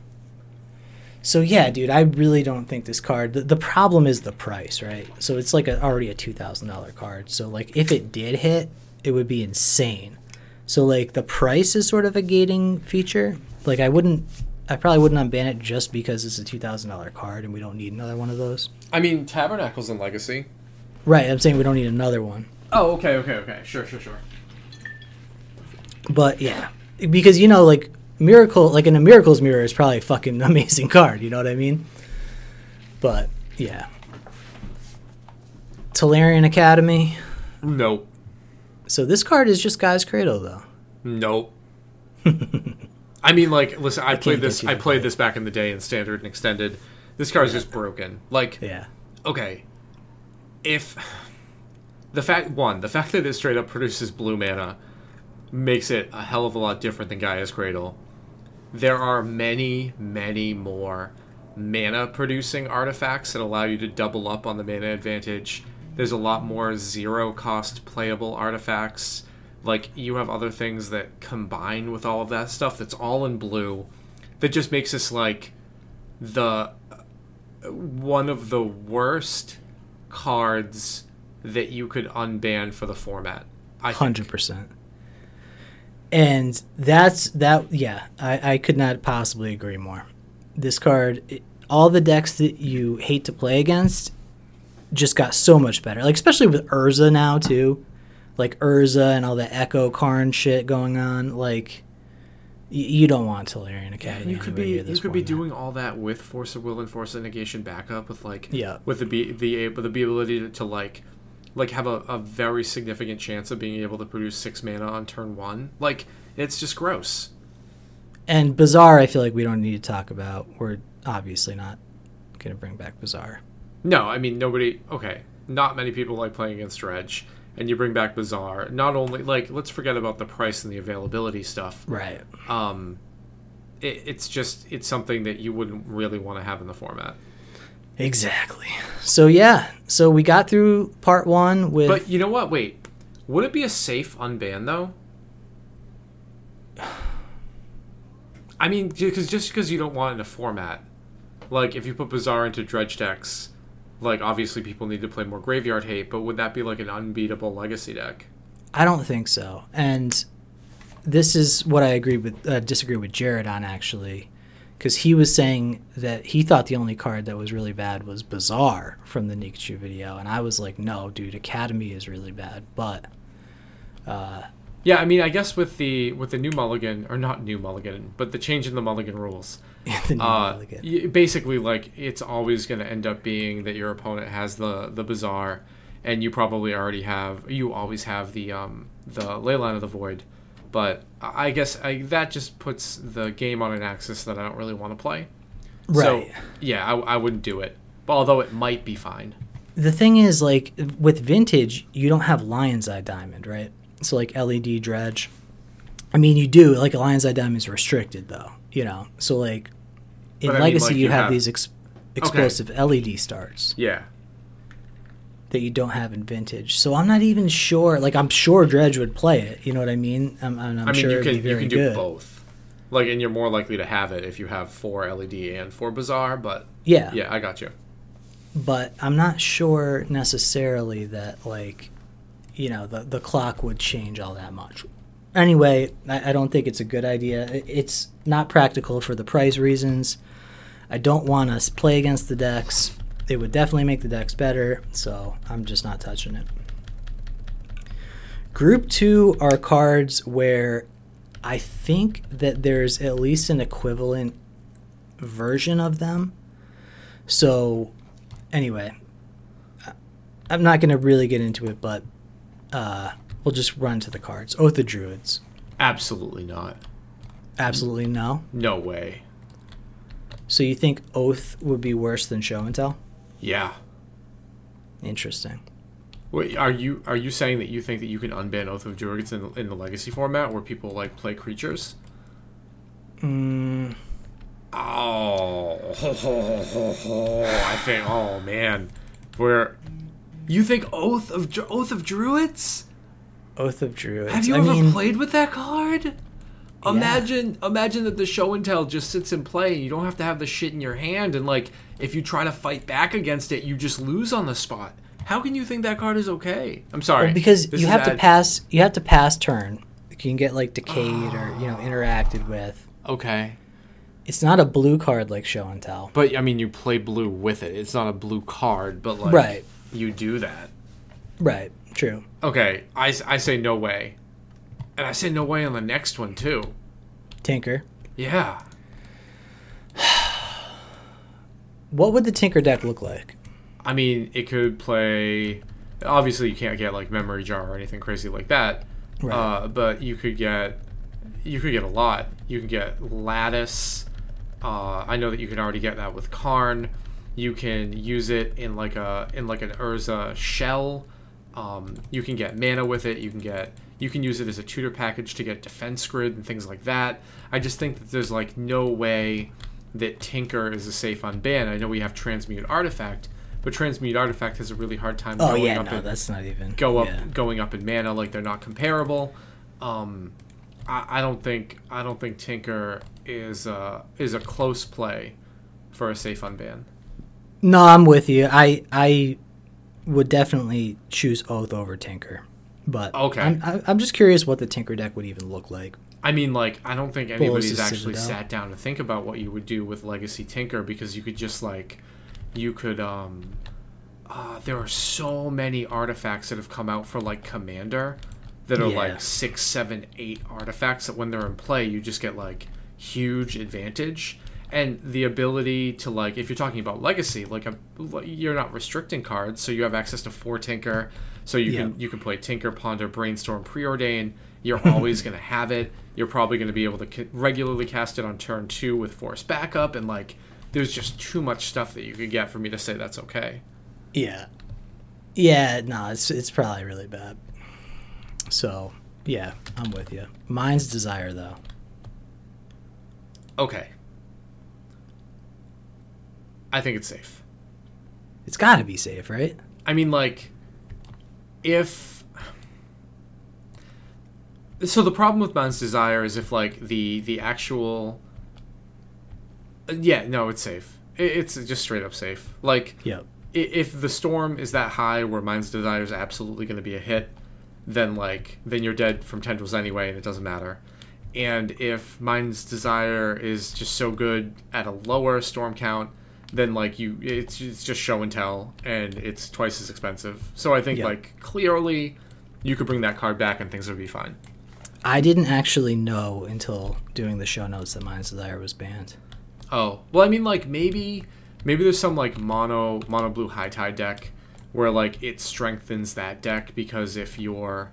So yeah, dude, I really don't think this card. The, the problem is the price, right? So it's like a, already a two thousand dollar card. So like, if it did hit, it would be insane. So like, the price is sort of a gating feature. Like, I wouldn't, I probably wouldn't unban it just because it's a two thousand dollar card and we don't need another one of those. I mean, Tabernacles and Legacy. Right, I'm saying we don't need another one. Oh, okay, okay, okay. Sure, sure, sure. But yeah, because you know, like miracle, like in a miracles mirror is probably a fucking amazing card. You know what I mean? But yeah, Tolarian Academy. Nope. So this card is just Gaea's Cradle, though. Nope. I mean, like, listen, I, can't played this. I played play. this back in the day in standard and extended. This card is just broken. Like, Yeah, okay, if the fact one, the fact that it straight up produces blue mana makes it a hell of a lot different than Gaea's Cradle. There are many, many more mana producing artifacts that allow you to double up on the mana advantage. There's a lot more zero cost playable artifacts. Like you have other things that combine with all of that stuff that's all in blue that just makes this like the one of the worst cards that you could unban for the format. I think. And that's that. Yeah, I, I could not possibly agree more. This card, it, all the decks that you hate to play against, just got so much better. Like especially with Urza now too, like Urza and all the Echo Karn shit going on. Like y- you don't want Tolarian Academy. You could be you could be doing all that with Force of Will and Force of Negation backup with like Yeah. with the be the with the ability to, to like like have a, a very significant chance of being able to produce six mana on turn one. Like it's just gross. And Bazaar, I feel like we don't need to talk about. We're obviously not going to bring back Bazaar. No, I mean nobody. Okay, not many people like playing against Dredge, and you bring back Bazaar. Not only like let's forget about the price and the availability stuff. Right. Um, it, it's just it's something that you wouldn't really want to have in the format. Exactly. So yeah, so we got through part one with But you know what? Wait, would it be a safe unban though? I mean, because just because you don't want it in a format, like if you put Bazaar into dredge decks, like obviously people need to play more graveyard hate, but would that be like an unbeatable legacy deck? I don't think so. And this is what I agree with uh, disagree with Jared on actually, because he was saying that he thought the only card that was really bad was Bazaar from the Nikachu video, and I was like, no, dude, Academy is really bad, but. Uh, Yeah, I mean, I guess with the with the new mulligan or not new mulligan, but the change in the mulligan rules, the new uh, Mulligan. basically like it's always going to end up being that your opponent has the the bazaar, and you probably already have you always have the um the leyline of the void, but I guess I, that just puts the game on an axis that I don't really want to play. right. So yeah, I, I wouldn't do it. But although it might be fine. the thing is like with vintage you don't have lion's eye diamond right so like LED dredge i mean you do like a lion's eye diamond is restricted though you know so like in But I mean, legacy like, you, you have, have- these ex- explosive LED starts Yeah. That you don't have in vintage so i'm not even sure like i'm sure dredge would play it you know what i mean i'm, I'm, I'm I mean, sure you can you can do good both. Like, and you're more likely to have it if you have four LED and four bazaar. But yeah yeah, I got you. but I'm not sure necessarily that like you know the the clock would change all that much. Anyway, I, I don't think it's a good idea. It's not practical for the price reasons. I don't want to play against the decks. It would definitely make the decks better, so I'm just not touching it. Group two are cards where I think that there's at least an equivalent version of them. So anyway, I'm not going to really get into it, but uh, we'll just run to the cards. Oath of Druids. Absolutely not. Absolutely no. No way. So you think Oath would be worse than Show and Tell? Yeah. Interesting. Wait, are you are you saying that you think that you can unban Oath of Druids in, in the Legacy format where people like play creatures? Mm, Oh, I think. Oh man, where you think Oath of Oath of Druids? Oath of Druids. Have you I ever mean, played with that card? Imagine, imagine that the show and tell just sits in play. and You don't have to have the shit in your hand, and like if you try to fight back against it, you just lose on the spot. How can you think that card is okay? I'm sorry. Well, because This you have to pass. You have to pass turn. You can get like decayed or you know interacted with. Okay, It's not a blue card like Show and Tell. but I mean, you play blue with it. It's not a blue card, but like Right. you do that. Right. True. Okay, I, I say no way, and I say no way on the next one too. Tinker. Yeah, What would the Tinker deck look like? I mean, it could play. Obviously, you can't get like memory jar or anything crazy like that. Right. Uh, but you could get, you could get a lot. You can get lattice. Uh, I know that you can already get that with Karn. You can use it in like a in like an Urza shell. Um, you can get mana with it. You can get you can use it as a tutor package to get defense grid and things like that. I just think that there's like no way that Tinker is a safe unban. I know we have Transmute Artifact, but Transmute Artifact has a really hard time Oh going yeah, up no, in- that's not even go up yeah. going up in mana like they're not comparable um I, I don't think i don't think tinker is uh is a close play for a safe unban No, I'm with you. I I would definitely choose Oath over Tinker, but Okay. I'm I- I'm just curious what the Tinker deck would even look like. i mean like i don't think anybody's actually sat down to think about what you would do with legacy tinker because you could just like you could um uh, there are so many artifacts that have come out for like commander that are Yeah. like six seven eight artifacts that when they're in play you just get like huge advantage and the ability to like if you're talking about legacy like a, you're not restricting cards so you have access to four tinker so you Yeah. can you can play tinker ponder brainstorm preordain you're always going to have it you're probably going to be able to regularly cast it on turn two with force backup and like there's just too much stuff that you could get for me to say that's okay Yeah, yeah, no, it's it's probably really bad. So yeah, I'm with you. Mind's Desire though. okay i think it's safe It's got to be safe, right? I mean, like, if so, the problem with Mind's Desire is if like the the actual Uh, yeah, no, it's safe. It's just straight up safe. Like, yeah if the storm is that high where Mind's Desire is absolutely going to be a hit, then like then you're dead from tendrils anyway, and it doesn't matter. And if Mind's Desire is just so good at a lower storm count, then like you, it's it's just show and tell, and it's twice as expensive. So I think Yeah. like clearly, you could bring that card back and things would be fine. I didn't actually know until doing the show notes that Mind's Desire was banned. Oh well, I mean like maybe maybe there's some like mono mono blue high tide deck where like it strengthens that deck because if your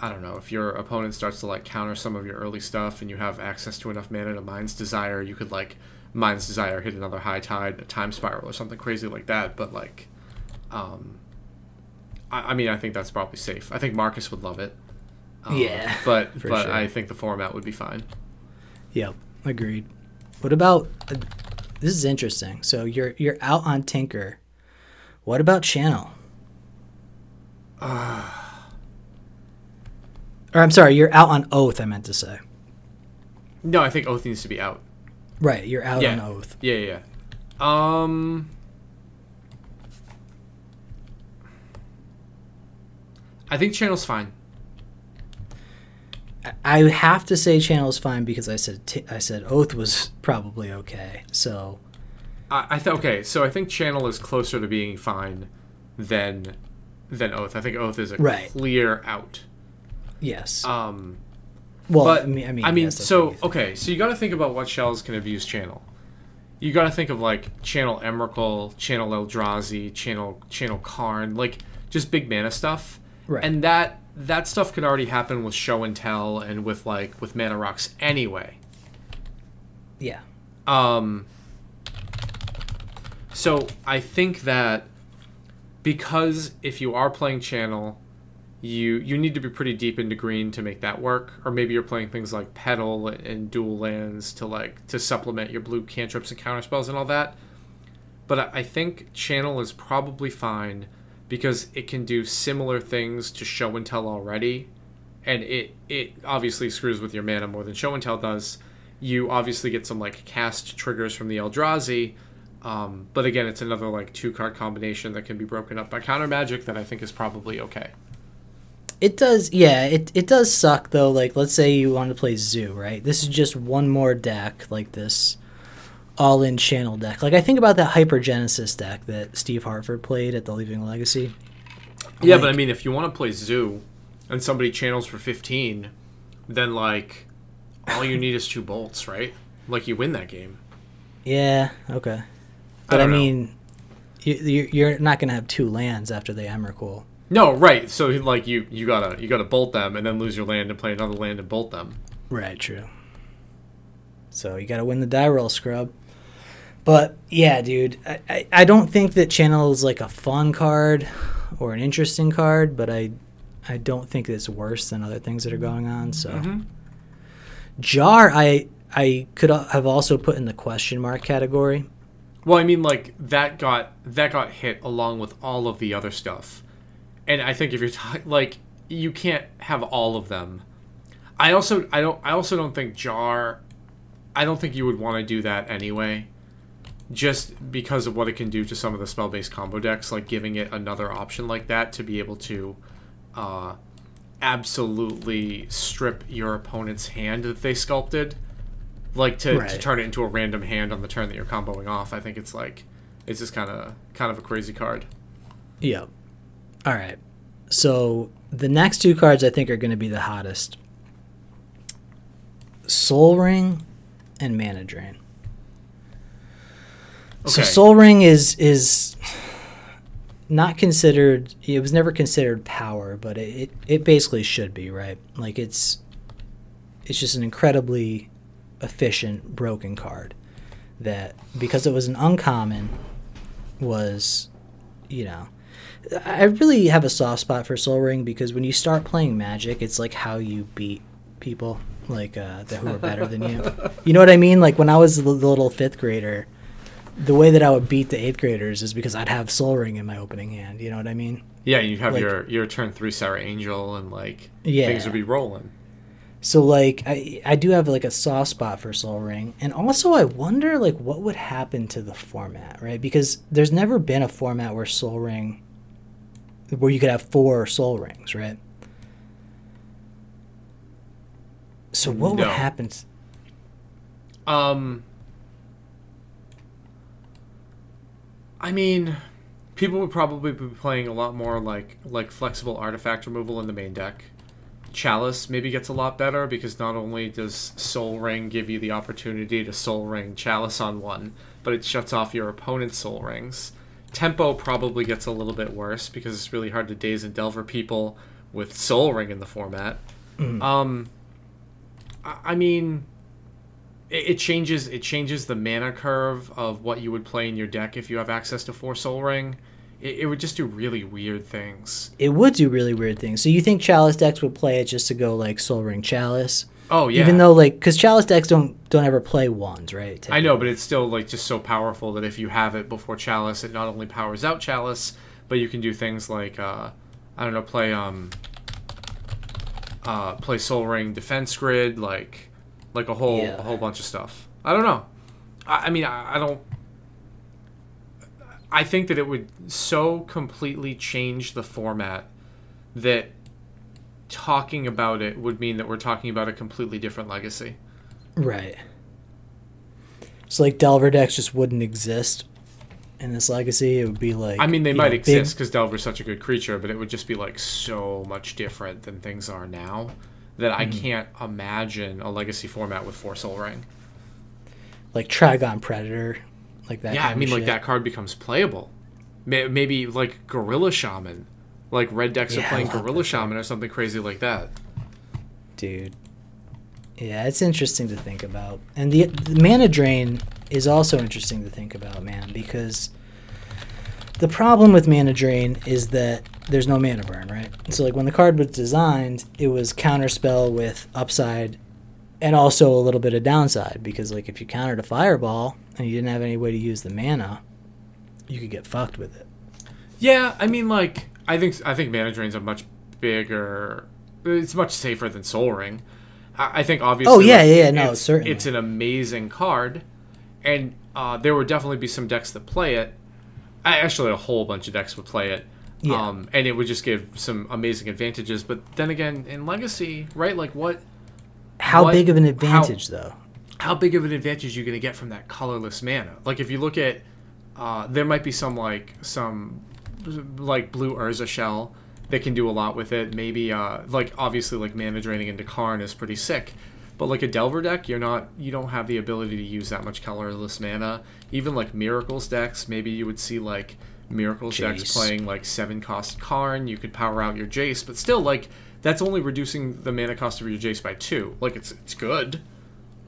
I don't know if your opponent starts to like counter some of your early stuff and you have access to enough mana to Mind's Desire, you could like Mind's Desire hit another high tide, a time spiral or something crazy like that. But like, um, I, I mean I think that's probably safe. I think Marcus would love it. Um, Yeah, but but sure. I think the format would be fine. Yep, agreed. What about uh, this is interesting. So you're you're out on Tinker. What about Channel? or I'm sorry, you're out on Oath. I meant to say. No, I think Oath needs to be out. Right, you're out Yeah. on Oath. Yeah, yeah. yeah. Um, I think channel's fine. I- I have to say channel's fine because I said t- I said Oath was probably okay. So I, I th- okay, so I think channel is closer to being fine than than Oath. I think Oath is a Right. clear out. yes. Um, well, but I mean, I mean, I mean, yes, so what you think. okay, so you got to think about what shells can abuse channel. You got to think of like channel Emrakul, channel Eldrazi, channel channel Karn, like just big mana stuff. Right. And that that stuff can already happen with show and tell and with like with mana rocks anyway. yeah, Um, so I think that because if you are playing channel, you you need to be pretty deep into green to make that work, or maybe you're playing things like petal and dual lands to like to supplement your blue cantrips and counterspells and all that. But I I think channel is probably fine because it can do similar things to show and tell already, and it it obviously screws with your mana more than show and tell does. You obviously get some like cast triggers from the Eldrazi, um, but again, it's another like two card combination that can be broken up by counter magic that I think is probably okay. It does. Yeah, it it does suck though. Like, let's say you want to play Zoo, right? This is just one more deck like this, all in Channel deck. Like I think about that Hypergenesis deck that Steve Hartford played at the Leaving Legacy. Yeah, Like- but I mean, if you want to play Zoo, and somebody channels for fifteen, then like all you need is two bolts, right? Like you win that game. Yeah. Okay. But I, know. mean, you, you- you're not gonna have two lands after the Emrakul. No, right. So like you you gotta you gotta bolt them and then lose your land and play another land and bolt them. Right, true. So you got to win the die roll scrub. But yeah, dude, I, I, I don't think that channel is like a fun card or an interesting card, but I I don't think it's worse than other things that are going on. So Mhm. jar, I I could have also put in the question mark category. Well, I mean, like that got that got hit along with all of the other stuff, and I think if you're talking like you can't have all of them. I also I don't I also don't think jar. I don't think you would want to do that anyway, just because of what it can do to some of the spell based combo decks, like giving it another option like that to be able to, uh, absolutely strip your opponent's hand that they sculpted like to, to turn it into a random hand on the turn that you're comboing off. I think it's like it's just kind of kind of a crazy card. Yep. All right. So the next two cards I think are going to be the hottest. Soul Ring and Mana Drain. So Soul Ring is is not considered it was never considered power, but it, it, it basically should be, right? Like it's it's just an incredibly efficient broken card that because it was an uncommon was you know I really have a soft spot for Soul Ring because when you start playing Magic, it's like how you beat people like uh, that who are better than you. You know what I mean? Like when I was the the little fifth grader, the way that I would beat the eighth graders is because I'd have Soul Ring in my opening hand. You know what I mean? Yeah, you have Like- your your turn three Serra Angel and like Yeah. things would be rolling. So like I I do have like a soft spot for Soul Ring, and also I wonder like what would happen to the format, right? Because there's never been a format where Soul Ring, where you could have four Soul Rings, right? So what No. would happen? Um, I mean, people would probably be playing a lot more like like flexible artifact removal in the main deck. Chalice maybe gets a lot better because not only does Soul Ring give you the opportunity to Soul Ring Chalice on one, but it shuts off your opponent's Soul Rings. Tempo probably gets a little bit worse because it's really hard to daze and delver people with Soul Ring in the format. Um, I, I mean, it, it changes it changes the mana curve of what you would play in your deck if you have access to four Soul Ring. It, it would just do really weird things. It would do really weird things. So you think Chalice decks would play it just to go like Soul Ring Chalice? Oh yeah, Even though like because Chalice decks don't don't ever play ones, right? I know, but it's still like just so powerful that if you have it before Chalice, it not only powers out Chalice, but you can do things like uh, I don't know, play um, uh, play Soul Ring Defense Grid, like like a whole Yeah. a whole bunch of stuff. I don't know. I, I mean, I, I don't. I think that it would so completely change the format that talking about it would mean that we're talking about a completely different legacy. Right. So like Delver decks just wouldn't exist in this legacy. It would be like I mean, they might know, exist because Delver's such a good creature, but it would just be like so much different than things are now that I Hmm. can't imagine a legacy format with four Soul Ring. like Trygon Predator, like that. yeah, I mean, like that card becomes playable. Maybe like Gorilla Shaman, like red decks Yeah, are playing Gorilla Shaman or something crazy like that. dude. Yeah, it's interesting to think about, and the, the mana drain is also interesting to think about, man, because the problem with mana drain is that there's no mana burn, right? So like when the card was designed, it was counterspell with upside and also a little bit of downside because like if you countered a fireball and you didn't have any way to use the mana, you could get fucked with it. Yeah, I mean, like I think I think Mana Drain's a much bigger. It's much safer than Soul Ring. I, I think obviously. Oh, yeah, like, yeah, yeah, no, it's, certainly. It's an amazing card, and uh, there would definitely be some decks that play it. I, actually, a whole bunch of decks would play it. Yeah. Um, and it would just give some amazing advantages. But then again, in Legacy, right? Like what? How What- big of an how- advantage though? how big of an advantage are you going to get from that colorless mana? Like if you look at, uh, there might be some like some like blue Urza shell that can do a lot with it. Maybe uh, like obviously like mana draining into Karn is pretty sick, but like a Delver deck, you're not you don't have the ability to use that much colorless mana. Even like Miracles decks, maybe you would see like Miracles decks playing like seven cost Karn. You could power out your Jace, but still like that's only reducing the mana cost of your Jace by two. Like it's it's good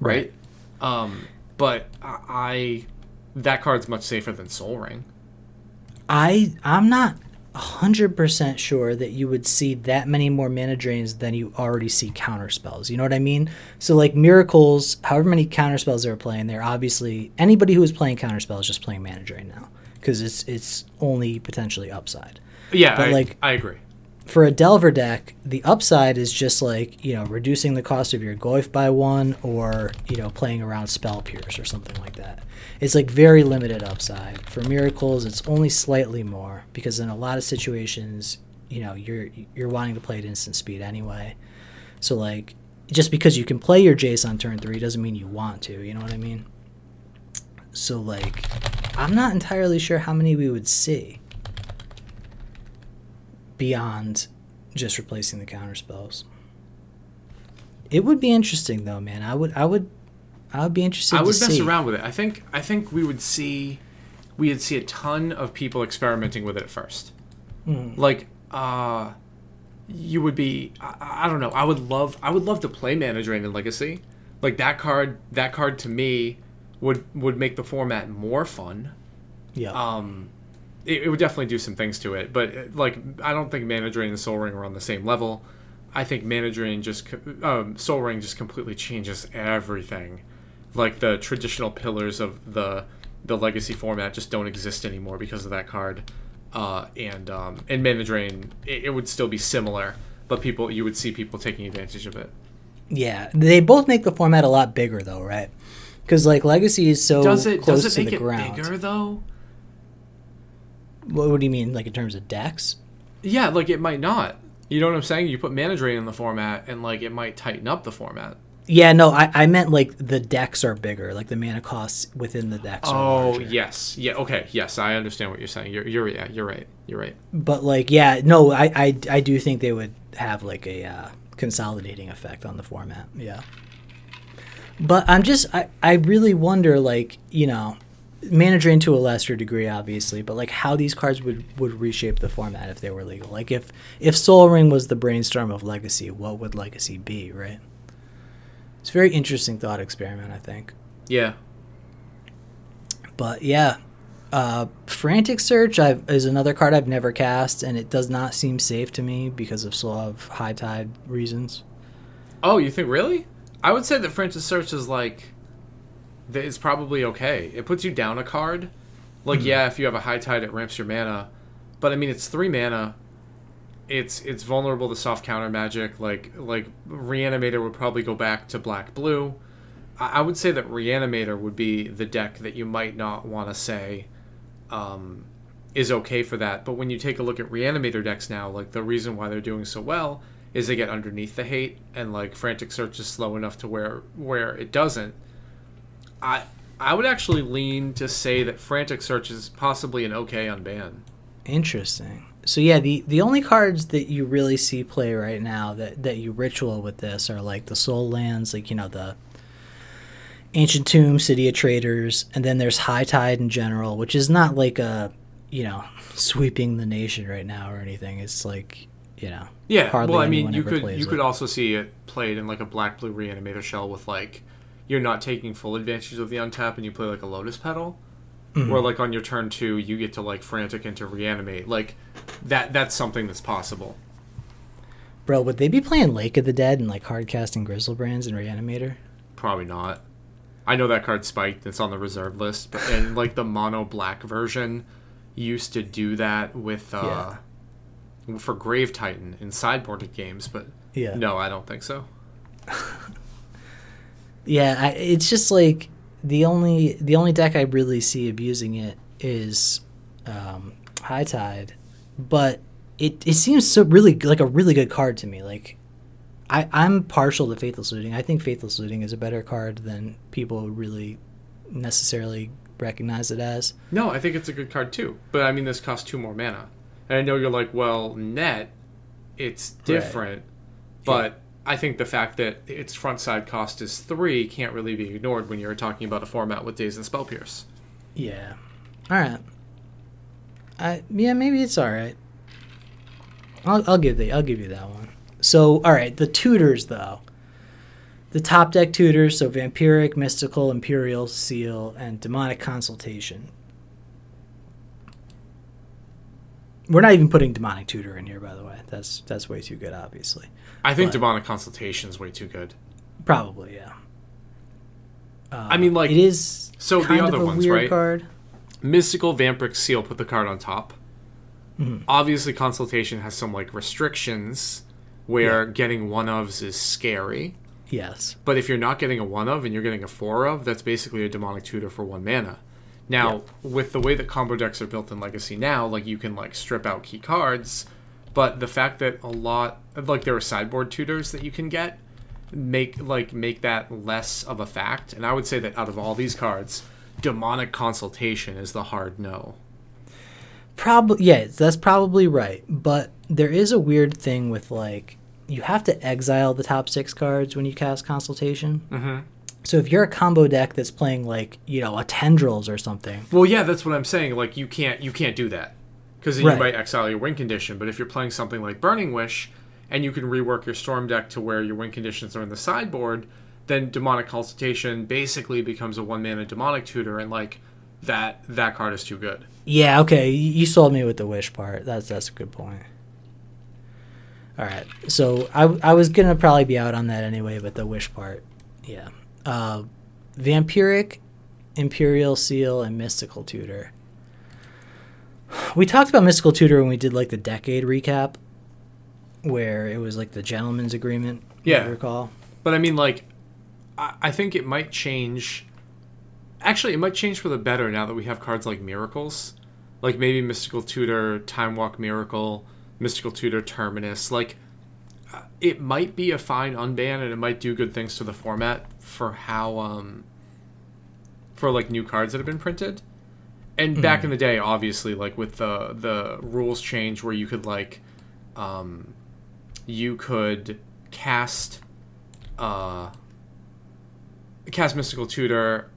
right? Um, but I, I that card's much safer than Soul Ring. I I'm not hundred percent sure that you would see that many more mana drains than you already see counter spells. You know what I mean? So like miracles, however many counter spells they're playing, they're obviously anybody who is playing counter spells is just playing mana drain now because it's it's only potentially upside. Yeah, But, I, like- I agree. For a Delver deck, the upside is just like you know reducing the cost of your Goyf by one, or you know playing around Spell Pierce or something like that. It's like very limited upside. For miracles, it's only slightly more because in a lot of situations, you know you're you're wanting to play at instant speed anyway. So like just because you can play your Jace on turn three doesn't mean you want to. You know what I mean? So like, I'm not entirely sure how many we would see beyond just replacing the counter spells. It would be interesting though, man. I would I would I would be interested to see. I would mess see. around with it. I think I think we would see we would see a ton of people experimenting with it at first. Mhm. Like uh you would be I, I don't know. I would love I would love to play Mana Drain in Legacy. Like that card that card to me would would make the format more fun. Yeah. um, it, it would definitely do some things to it. But uh, like, I don't think Mana Drain and Soul Ring are on the same level. I think Mana Drain just co- um, Soul Ring just completely changes everything. Like the traditional pillars of the the legacy format just don't exist anymore because of that card. Uh, and um, and Mana Drain, it, it would still be similar, but people you would see people taking advantage of it. yeah. They both make the format a lot bigger though, right? Because like Legacy is so Does it close does to it make the it ground. bigger though? What, what do you mean, like in terms of decks? Yeah, like it might not. You know what I'm saying? You put Mana Drain in the format, and like it might tighten up the format. Yeah, no, I, I meant like the decks are bigger, like the mana costs within the decks. are Oh yes, yeah, okay, yes, I understand what you're saying. You're, you're, yeah, you're right. You're right. But like, yeah, no, I, I, I do think they would have like a uh, consolidating effect on the format. Yeah. But I'm just, I, I really wonder, like, you know, mana drain to a lesser degree, obviously, but like how these cards would would reshape the format if they were legal. Like if if Soul Ring was the brainstorm of Legacy, what would Legacy be, right? It's a very interesting thought experiment, I think. Yeah, But yeah, uh, Frantic Search I've, is another card I've never cast, and it does not seem safe to me because of sort of high tide reasons. Oh, you think really? I would say that frantic Search is like, is probably okay. It puts you down a card. Like, yeah, if you have a high tide, it ramps your mana, but I mean, it's three mana. It's it's vulnerable to soft counter magic. Like like Reanimator would probably go back to black blue. I, I would say that Reanimator would be the deck that you might not want to say um, is okay for that. But when you take a look at Reanimator decks now, like the reason why they're doing so well is they get underneath the hate, and like Frantic Search is slow enough to where where it doesn't. I I would actually lean to say that Frantic Search is possibly an okay unban. Interesting. So yeah, the the only cards that you really see play right now that that you ritual with this are like the Sol lands, like you know the ancient tomb, city of traitors, and then there's high tide in general, which is not like a you know sweeping the nation right now or anything. It's like you know Yeah, well, I mean, you could you it. could also see it played in like a black blue reanimator shell with like you're not taking full advantage of the untap and you play like a lotus petal, Mm-hmm. where like on your turn two you get to like frantic and to reanimate like that. That's something that's possible. Bro, would they be playing Lake of the Dead and like hard casting Griselbrands and Reanimator? Probably not. I know that card spiked. It's on the reserve list, but and like the mono black version used to do that with uh for Grave Titan in sideboarded games, but Yeah. no, I don't think so. Yeah, I, it's just like the only the only deck I really see abusing it is um, High Tide, but it it seems so really like a really good card to me. Like I I'm partial to Faithless Looting. I think Faithless Looting is a better card than people really necessarily recognize it as. No, I think it's a good card too. But I mean, this costs two more mana, and I know you're like, well, net, it's different, but I think the fact that its front side cost is three can't really be ignored when you're talking about a format with Daze and Spell Pierce. Yeah. All right. I yeah, maybe it's all right. I'll I'll give the I'll give you that one. So all right, the tutors though. The top deck tutors, so vampiric, mystical, imperial, seal, and demonic consultation. We're not even putting demonic tutor in here, by the way. That's that's way too good, obviously. I think But- Demonic Consultation is way too good. Probably, yeah. I mean, like, It is so the other ones, right? card. Mystical Vampiric Seal put the card on top. Mm-hmm. Obviously, Consultation has some like restrictions where getting one ofs is scary. Yes. But if you're not getting a one of and you're getting a four of, that's basically a demonic tutor for one mana. Now, with the way that combo decks are built in Legacy now, like you can like strip out key cards, but the fact that a lot like there are sideboard tutors that you can get make like make that less of a fact. And I would say that out of all these cards, demonic consultation is the hard no. Probably, yeah, that's probably right. But there is a weird thing with like you have to exile the top six cards when you cast Consultation. Mm-hmm. So if you're a combo deck that's playing like you know a Tendrils or something, Well, yeah, that's what I'm saying. Like you can't you can't do that because then Right. you might exile your win condition. But if you're playing something like Burning Wish and you can rework your Storm deck to where your win conditions are in the sideboard, then Demonic Consultation basically becomes a one mana demonic tutor, and like that that card is too good. yeah, okay, you sold me with the wish part. That's that's a good point. All right, so I I was gonna probably be out on that anyway, but the wish part, yeah. Uh, Vampiric, Imperial Seal, and Mystical Tutor. We talked about Mystical Tutor when we did like the decade recap, where it was like the gentleman's agreement. Yeah. recall. But I mean, like, I, I think it might change. Actually, it might change for the better now that we have cards like Miracles, like maybe Mystical Tutor, Time Walk Miracle, Mystical Tutor, Terminus. Like, it might be a fine unban and it might do good things to the format for how um for like new cards that have been printed. And back in the day, obviously, like with the the rules change where you could like um you could cast uh cast mystical tutor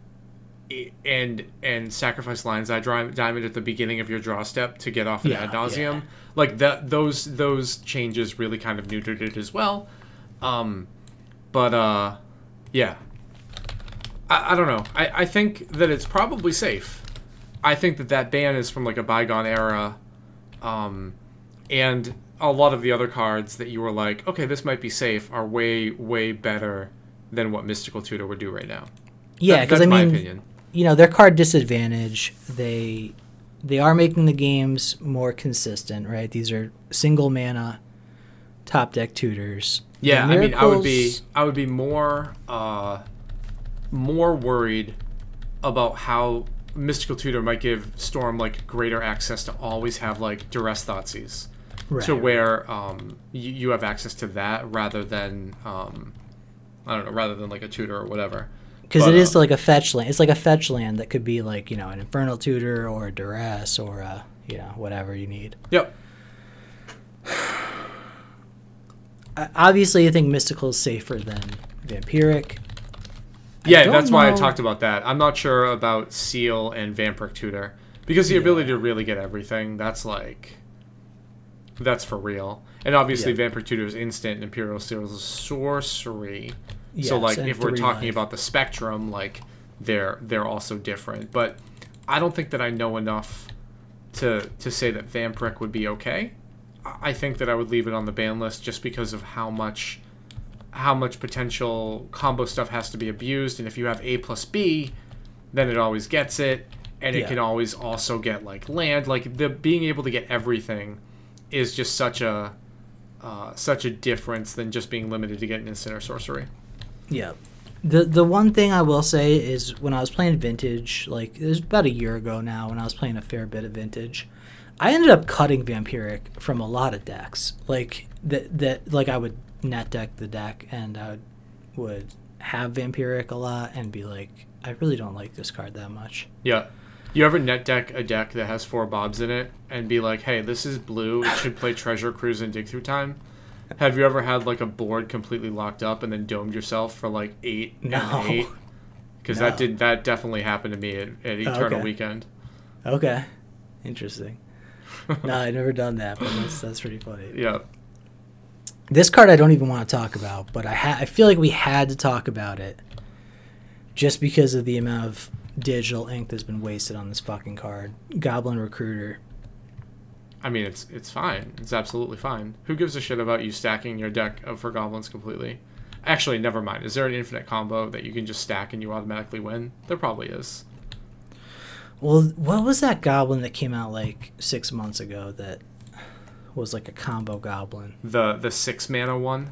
and and sacrifice lion's eye diamond at the beginning of your draw step to get off an Yeah, ad nauseam yeah. like that those those changes really kind of neutered it as well. Um but uh yeah. I, I don't know. I, I think that it's probably safe i think that that ban is from like a bygone era um and a lot of the other cards that you were like okay this might be safe are way way better than what mystical tutor would do right now Yeah, That- because I my mean, opinion. you know, their card disadvantage. They they are making the games more consistent, right? These are single mana top deck tutors. Yeah, I mean, I would be, I would be more, uh, more worried about how mystical tutor might give Storm like greater access to always have like duress thoughtseize, right, to where um you, you have access to that rather than um, I don't know, rather than like a tutor or whatever. because it is uh, like a fetch land. It's like a fetch land that could be like you know an infernal tutor or a duress or a you know whatever you need. Yep. Obviously, I think mystical is safer than vampiric. Yeah, that's why I talked about that. I'm not sure about Seal and Vampiric Tutor because the ability to really get everything that's like that's for real. And obviously, Yeah. Vampiric Tutor is instant, and Imperial Seal is sorcery. So like, if we're talking life. about the spectrum, like they're they're also different. But I don't think that I know enough to to say that Vampiric would be okay. I think that I would leave it on the ban list just because of how much how much potential combo stuff has to be abused and if you have a plus b then it always gets it and it Yeah. can always also get like land like the being able to get everything is just such a uh, such a difference than just being limited to getting instant or sorcery Yeah. The the one thing I will say is when I was playing vintage, like it was about a year ago now when I was playing a fair bit of vintage, I ended up cutting vampiric from a lot of decks. Like that that like I would net deck the deck and I would, have vampiric a lot and be like I really don't like this card that much. yeah you ever net deck a deck that has four bobs in it and be like hey this is blue it should play treasure cruise and dig through time have you ever had like a board completely locked up and then domed yourself for like eight No. eight because No. that did that definitely happened to me at, at Eternal okay. Weekend. Okay. Interesting. no, I've never done that, but that's that's pretty funny. Yeah, This card I don't even want to talk about, but I ha- I feel like we had to talk about it just because of the amount of digital ink that's been wasted on this fucking card. Goblin Recruiter. I mean it's it's fine. It's absolutely fine. Who gives a shit about you stacking your deck of for goblins completely? Actually, never mind. Is there an infinite combo that you can just stack and you automatically win? There probably is. Well, what was that goblin that came out like six months ago that was like a combo goblin? The the six mana one.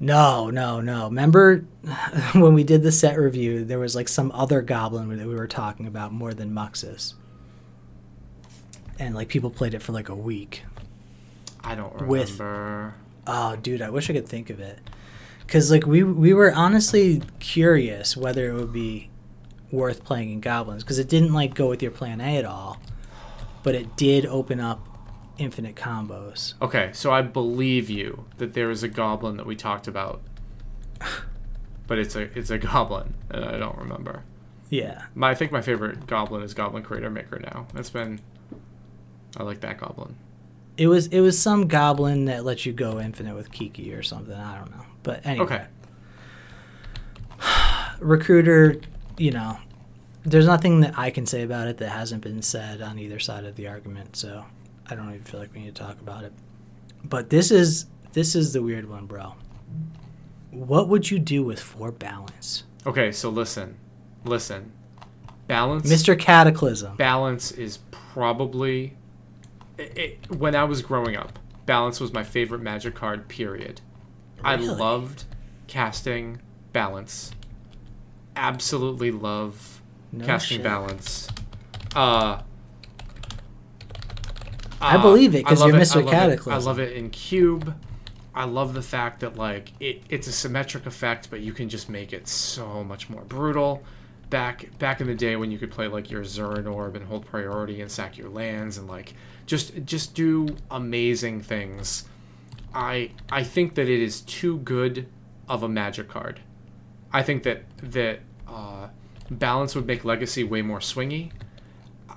No, no, no. Remember when we did the set review, there was like some other goblin that we were talking about more than Muxus. And like people played it for like a week. I don't With- remember. Oh, dude, I wish I could think of it. Cuz like we we were honestly curious whether it would be worth playing in goblins because it didn't like go with your plan A at all. But it did open up infinite combos. Okay, so I believe you that there is a goblin that we talked about, but it's a it's a goblin, and I don't remember. Yeah. My I think my favorite goblin is Goblin Cratermaker now. That's been I like that goblin. It was it was some goblin that lets you go infinite with Kiki or something. I don't know. But anyway. Okay. recruiter, you know, there's nothing that I can say about it that hasn't been said on either side of the argument, so I don't even feel like we need to talk about it. But this is this is the weird one, bro. What would you do with four balance? Okay, so listen. Listen. Balance Mr. Cataclysm. balance is probably it, it- when I was growing up, balance was my favorite magic card period. I loved casting balance. Absolutely love No casting shit. balance. Uh I uh, believe it because you're it- Mr. I love it- Cataclysm. I love it in cube. I love the fact that like it, it's a symmetric effect, but you can just make it so much more brutal. Back back in the day when you could play like your Zuran Orb and hold priority and sack your lands and like just just do amazing things. I I think that it is too good of a magic card. I think that that uh, balance would make legacy way more swingy.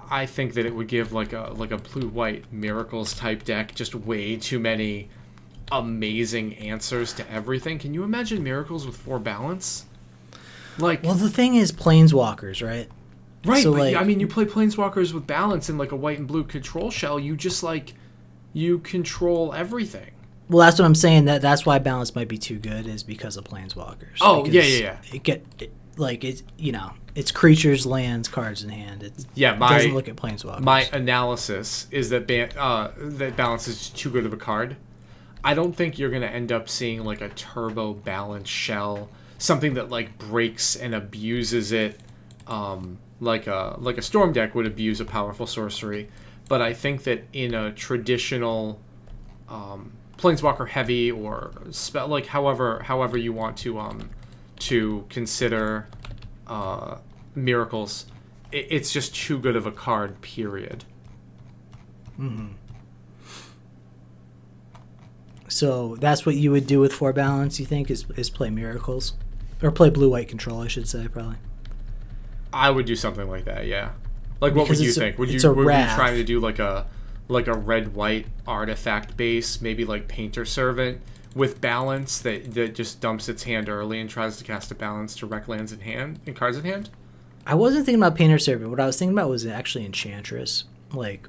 I think that it would give like a like a blue white miracles type deck just way too many amazing answers to everything. Can you imagine miracles with four balance? Like Well, the thing is, planeswalkers, right? right, so, but like- I mean you play planeswalkers with balance in like a white and blue control shell, you just like you control everything. Well, that's what I'm saying. That that's why balance might be too good is because of planeswalkers. Oh, yeah, yeah, yeah, It get it, like it's you know it's creatures, lands, cards in hand. It Yeah, my doesn't look at planeswalkers. my analysis is that ban- uh, that balance is too good of a card. I don't think you're gonna end up seeing like a turbo balance shell, something that like breaks and abuses it, um, like a like a storm deck would abuse a powerful sorcery. But I think that in a traditional um, planeswalker heavy or spell like however however you want to um to consider uh, miracles, it, it's just too good of a card. Period. so that's what you would do with four balance. You think is is play miracles, or play blue white control? I should say probably. I would do something like that. Yeah. Like what Because would you a- think? Would you would you trying to do like a like a red white artifact base, maybe like Painter Servant with balance that that just dumps its hand early and tries to cast a balance to wreck lands in hand and cards in hand? I wasn't thinking about Painter Servant. What I was thinking about was actually Enchantress. Like,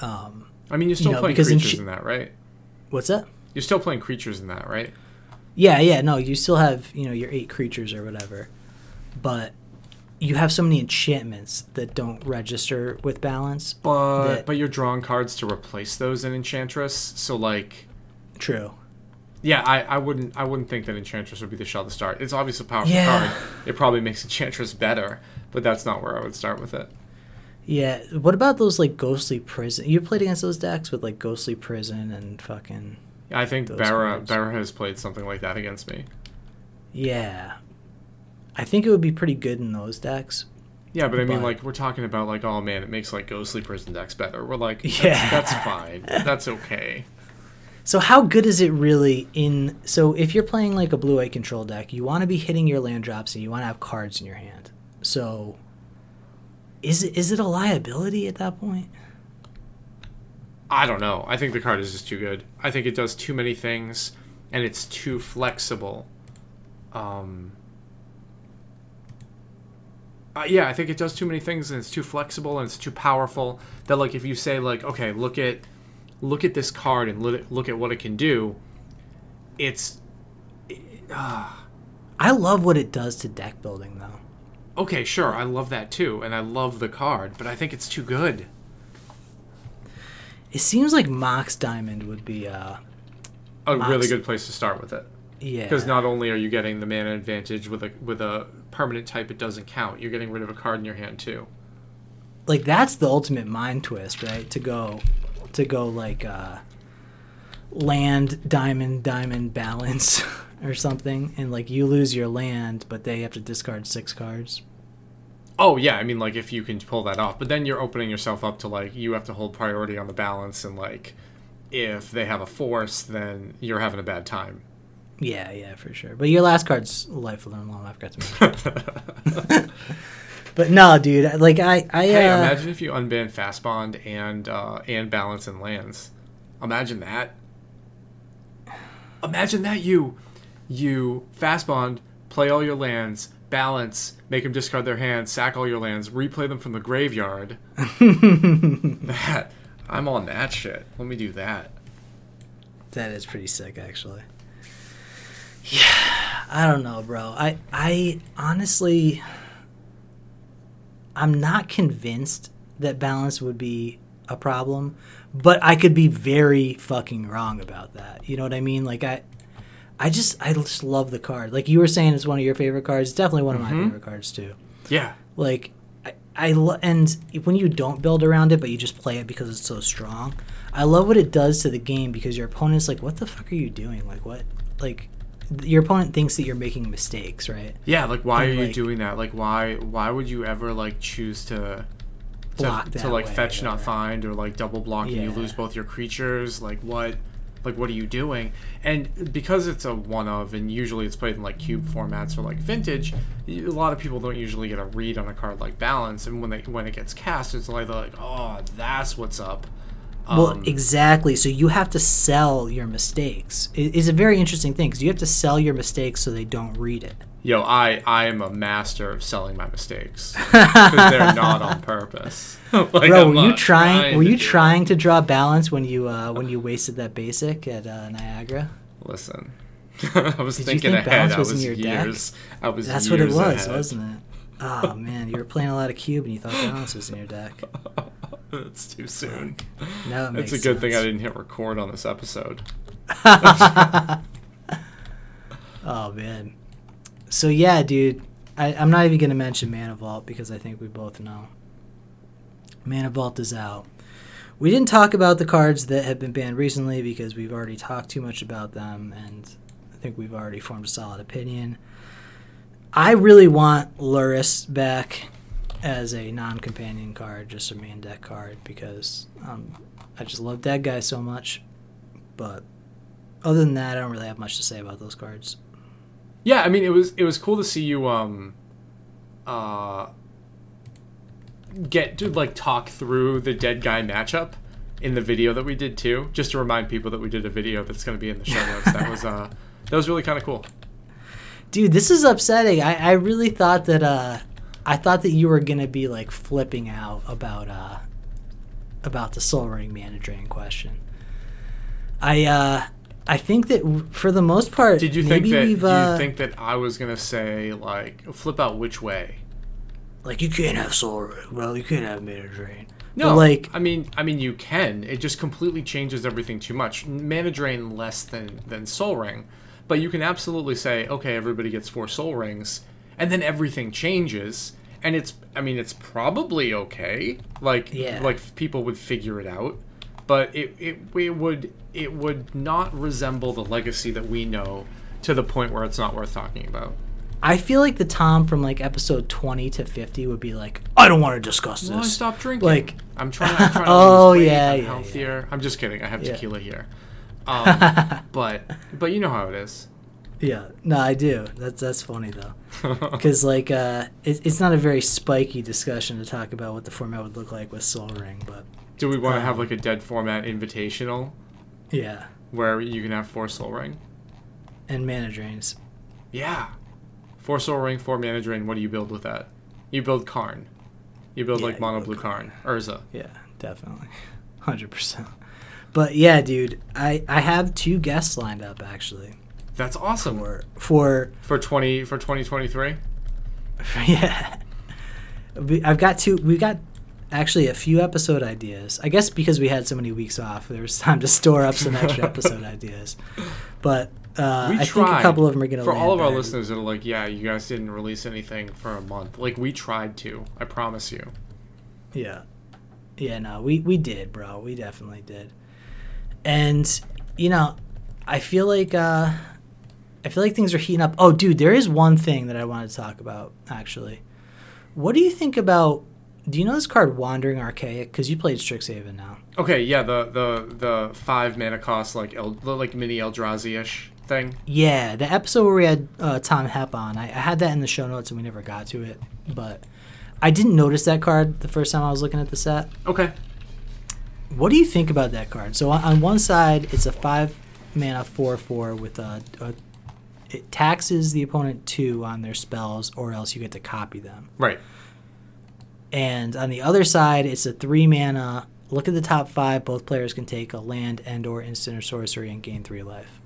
um, I mean, you're still know, playing creatures in that, right? what's that? You're still playing creatures in that, right? Yeah, yeah, no, you still have, you know, your eight creatures or whatever. But you have so many enchantments that don't register with balance. But but you're drawing cards to replace those in Enchantress, so like True. Yeah, I, I wouldn't I wouldn't think that Enchantress would be the shell to start. It's obviously a powerful Yeah. card. It probably makes Enchantress better, but that's not where I would start with it. Yeah. What about those like ghostly prison? You played against those decks with like ghostly prison and fucking I think Barra. Barra has played something like that against me. yeah. I think it would be pretty good in those decks. Yeah, but I mean, But- like we're talking about like, oh man, it makes like Ghostly Prison decks better. We're like, that's, Yeah. that's fine, that's okay. So how good is it really in so if you're playing like a blue white control deck, you want to be hitting your land drops and you want to have cards in your hand. So is it is it a liability at that point? I don't know. I think the card is just too good. I think it does too many things, and it's too flexible. Um. uh, yeah, I think it does too many things, and it's too flexible, and it's too powerful. That like, if you say like, okay, look at, look at this card, and look at, what it can do. It's I love what it does to deck building though. okay, sure, I love that too, and I love the card, but I think it's too good. It seems like Mox Diamond would be uh A Mox- really good place to start with it. yeah. Because not only are you getting the mana advantage with a with a permanent type, it doesn't count. You're getting rid of a card in your hand too. like that's the ultimate mind twist, right? To go to go like uh land diamond diamond balance or something and like you lose your land but they have to discard six cards. Oh yeah, I mean like if you can pull that off, but then you're opening yourself up to like you have to hold priority on the balance, and like if they have a force, then you're having a bad time. Yeah, yeah, for sure. But your last card's life alone long. I forgot to mention. but no, dude. Like I, I. Hey, uh, imagine if you unban Fastbond and uh, and balance and lands. Imagine that. Imagine that you you Fastbond, play all your lands, balance, make them discard their hands, sack all your lands, replay them from the graveyard. that I'm on that shit. Let me do that. That is pretty sick, actually. Yeah, I don't know, bro. I, I honestly, I'm not convinced that balance would be a problem, but I could be very fucking wrong about that. You know what I mean? Like I, I just, I just love the card. Like you were saying, it's one of your favorite cards. It's definitely one of my mm-hmm. favorite cards too. Yeah. Like I, I lo- and when you don't build around it, but you just play it because it's so strong, I love what it does to the game because your opponent's like, "What the fuck are you doing? Like what? Like your opponent thinks that you're making mistakes, right? Yeah, like why And, are you like- doing that? Like why why would you ever like choose to to, Block to like fetch not find or like double block and you lose both your creatures? Like what like what are you doing? And because it's a one of and usually it's played in like cube formats or like vintage, a lot of people don't usually get a read on a card like balance and when they when it gets cast it's like they're like, "Oh, that's what's up." Well, Um, exactly. So you have to sell your mistakes. It- It's a very interesting thing because you have to sell your mistakes so they don't read it. Yo, I I am a master of selling my mistakes because they're not on purpose. like, Bro, I'm were you not trying? Were to you do it. trying to draw balance when you uh, when you wasted that basic at uh, Niagara? Listen, I was Did you thinking think ahead. balance I was in was your deck? I was. That's what it was, ahead. wasn't it? Oh man, you were playing a lot of cube and you thought balance was in your deck. It's too soon. No, it It's a good thing I didn't hit record on this episode. Oh man. So yeah, dude. I, I'm not even gonna mention Mana Vault because I think we both know. Mana Vault is out. We didn't talk about the cards that have been banned recently because we've already talked too much about them, and I think we've already formed a solid opinion. I really want Lurrus back as a non-companion card, just a main deck card, because um, I just love that guy so much. But other than that, I don't really have much to say about those cards. Yeah, I mean it was it was cool to see you um uh get to like talk through the dead guy matchup in the video that we did too, just to remind people that we did a video that's going to be in the show notes. That was uh that was really kind of cool. Dude, this is upsetting. I, I really thought that uh I thought that you were gonna be like flipping out about uh about the Sol Ring manager in question. I uh I think that w- for the most part, Did you think maybe that do uh, you think that I was going to say like flip out which way? like you can't have Sol Ring, well, you can't have mana drain. No, but, like I mean, I mean, you can. It just completely changes everything too much. Mana drain less than than Sol Ring, but you can absolutely say, okay, everybody gets four Sol Rings, and then everything changes. And it's, I mean, it's probably okay. Like, Yeah. like people would figure it out, but it, it it would it would not resemble the legacy that we know to the point where it's not worth talking about. I feel like the Tom from like episode twenty to fifty would be like, I don't want to discuss this. Well, I stopped drinking. Like- I'm trying. I'm trying to Oh, yeah, yeah, healthier. I'm just kidding. I have Yeah. tequila here. Um, but but you know how it is. Yeah, no, I do. That's that's funny though. because like uh, it, it's not a very spiky discussion to talk about what the format would look like with Sol Ring, but Do we want to have Um, like a dead format invitational yeah, where you can have four sol ring? and mana drains. Yeah, four sol ring, four mana drain. What do you build with that? You build Karn. You build Yeah, like mono blue Karn, Urza. Yeah, definitely, hundred percent. But yeah, dude, I I have two guests lined up actually That's awesome. for for For twenty for twenty twenty three. yeah. We- I've got two. We got actually a few episode ideas. I guess because we had so many weeks off, there was time to store up some extra episode ideas. But uh, We I tried. think a couple of them are going to For all of our listeners that are like, yeah, you guys didn't release anything for a month. Like we tried to. I promise you. Yeah. Yeah, no, we, we did, bro. We definitely did. And, you know, I feel like uh I feel like things are heating up. Oh, dude, there is one thing that I wanted to talk about actually. What do you think about do you know this card Wandering Archaic cuz you played Strixhaven now? Okay, yeah, the the the five mana cost like El, like mini Eldrazi ish thing. Yeah, the episode where we had uh, Tom Hep on, I, I had that in the show notes and we never got to it. But I didn't notice that card the first time I was looking at the set. Okay. What do you think about that card? So on, on one side, it's a five mana four four with a, a it taxes the opponent two on their spells, or else you get to copy them. Right. And on the other side, it's a three mana. Look at the top five. Both players can take a land and or instant or sorcery and gain three life.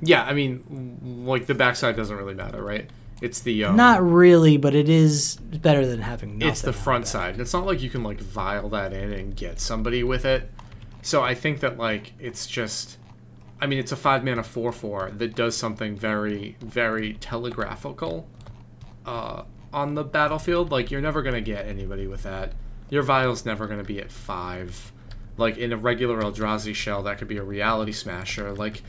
Yeah, I mean, like the backside doesn't really matter, right? It's the um, Not really, but it is better than having nothing. it's the front side. It's not like you can like vial that in and get somebody with it. So I think that like it's just, I mean, it's a five mana four four that does something very very telegraphical, uh, on the battlefield. Like you're never gonna get anybody with that. Your vial's never gonna be at five. Like in a regular Eldrazi shell, that could be a reality smasher. Like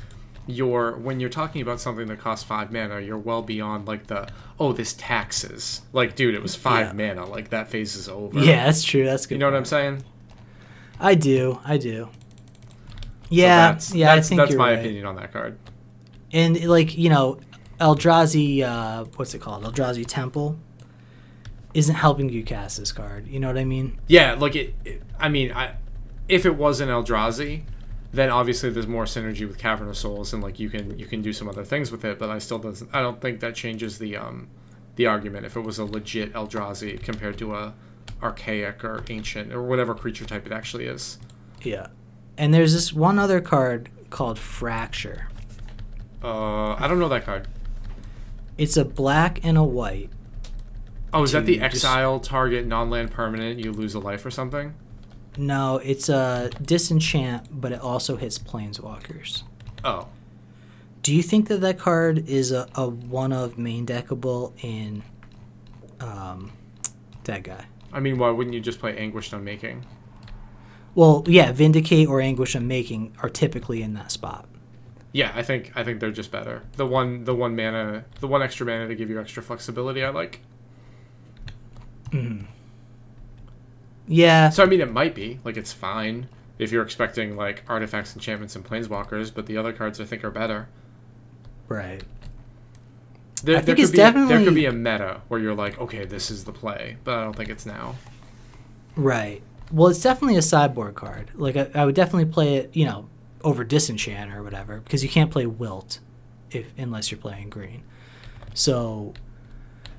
you're when you're talking about something that costs five mana, you're well beyond like the oh this taxes. Like dude, it was five Yeah. mana. Like that phase is over. Yeah, that's true. That's good. You know what I'm saying? I do. I do. So Yeah, that's, yeah, That's, I think that's my right. opinion on that card. And like you know, Eldrazi, uh, what's it called? Eldrazi Temple isn't helping you cast this card. You know what I mean? Yeah, like it, it- I mean, I if it was an Eldrazi, then obviously there's more synergy with Cavern of Souls, and like you can you can do some other things with it. But I still doesn't. I don't think that changes the um the argument if it was a legit Eldrazi compared to a archaic or ancient or whatever creature type it actually is. Yeah. And there's this one other card called Fracture. Uh, I don't know that card. It's a black and a white. Oh, is that the To just- exile target non-land permanent? You lose a life or something? No, it's a disenchant, but it also hits planeswalkers. Oh, Do you think that that card is a, a one of main deckable in um, that guy? I mean, why wouldn't you just play Anguished Unmaking? Well, yeah, Vindicate or Anguished Unmaking are typically in that spot. Yeah, I think I think they're just better. The one the one mana the one extra mana to give you extra flexibility I like. Yeah, So I mean it might be, like it's fine if you're expecting like artifacts, enchantments, and planeswalkers, but the other cards I think are better. right. There, I there think could it's be there could be a meta where you're like, okay, this is the play, but I don't think it's now. Right. Well, it's definitely a sideboard card. Like I, I would definitely play it, you know, over Disenchant or whatever, because you can't play Wilt if unless you're playing green. So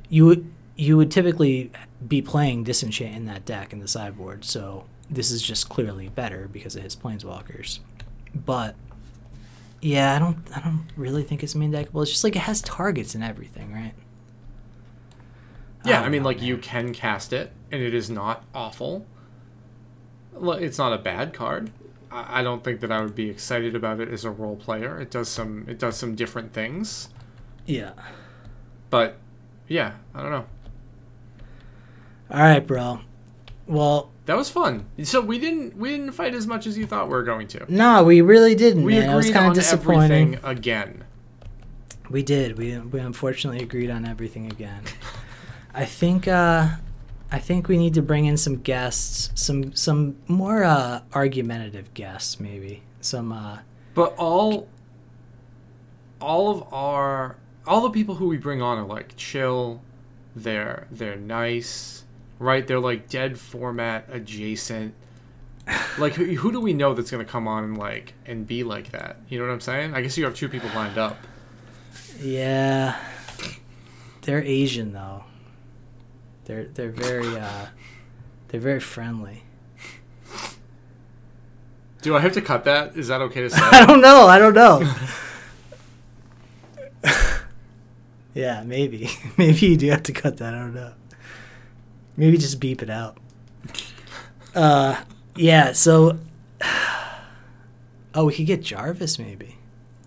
you would you would typically be playing Disenchant in that deck in the sideboard. So this is just clearly better because it hits planeswalkers. But yeah, I don't I don't really think it's main deckable. It's just like it has targets and everything, right? Yeah, oh, I, don't mean know, like you can cast it, and it is not awful. It's not a bad card. I I don't think that I would be excited about it as a role player. It does some it does some different things, Yeah. but yeah, I don't know. All right, bro. Well, That was fun. So we didn't we didn't fight as much as you thought we were going to. No, we really didn't, We man. It was agreed kind on of disappointing. everything again. We did. We we unfortunately agreed on everything again. I think uh I think we need to bring in some guests, some some more uh argumentative guests maybe. Some uh But all all of our all the people who we bring on are like chill. They're they're nice, right? They're like dead format adjacent. Like who, who do we know that's gonna come on and like and be like that? You know what I'm saying? I guess you have two people lined up. yeah. They're Asian though. They're they're very uh they're very friendly. Do I have to cut that? Is that okay to say? I don't know. I don't know. yeah, maybe. Maybe you do have to cut that. I don't know. Maybe just beep it out. Uh, yeah. So, oh, we could get Jarvis maybe.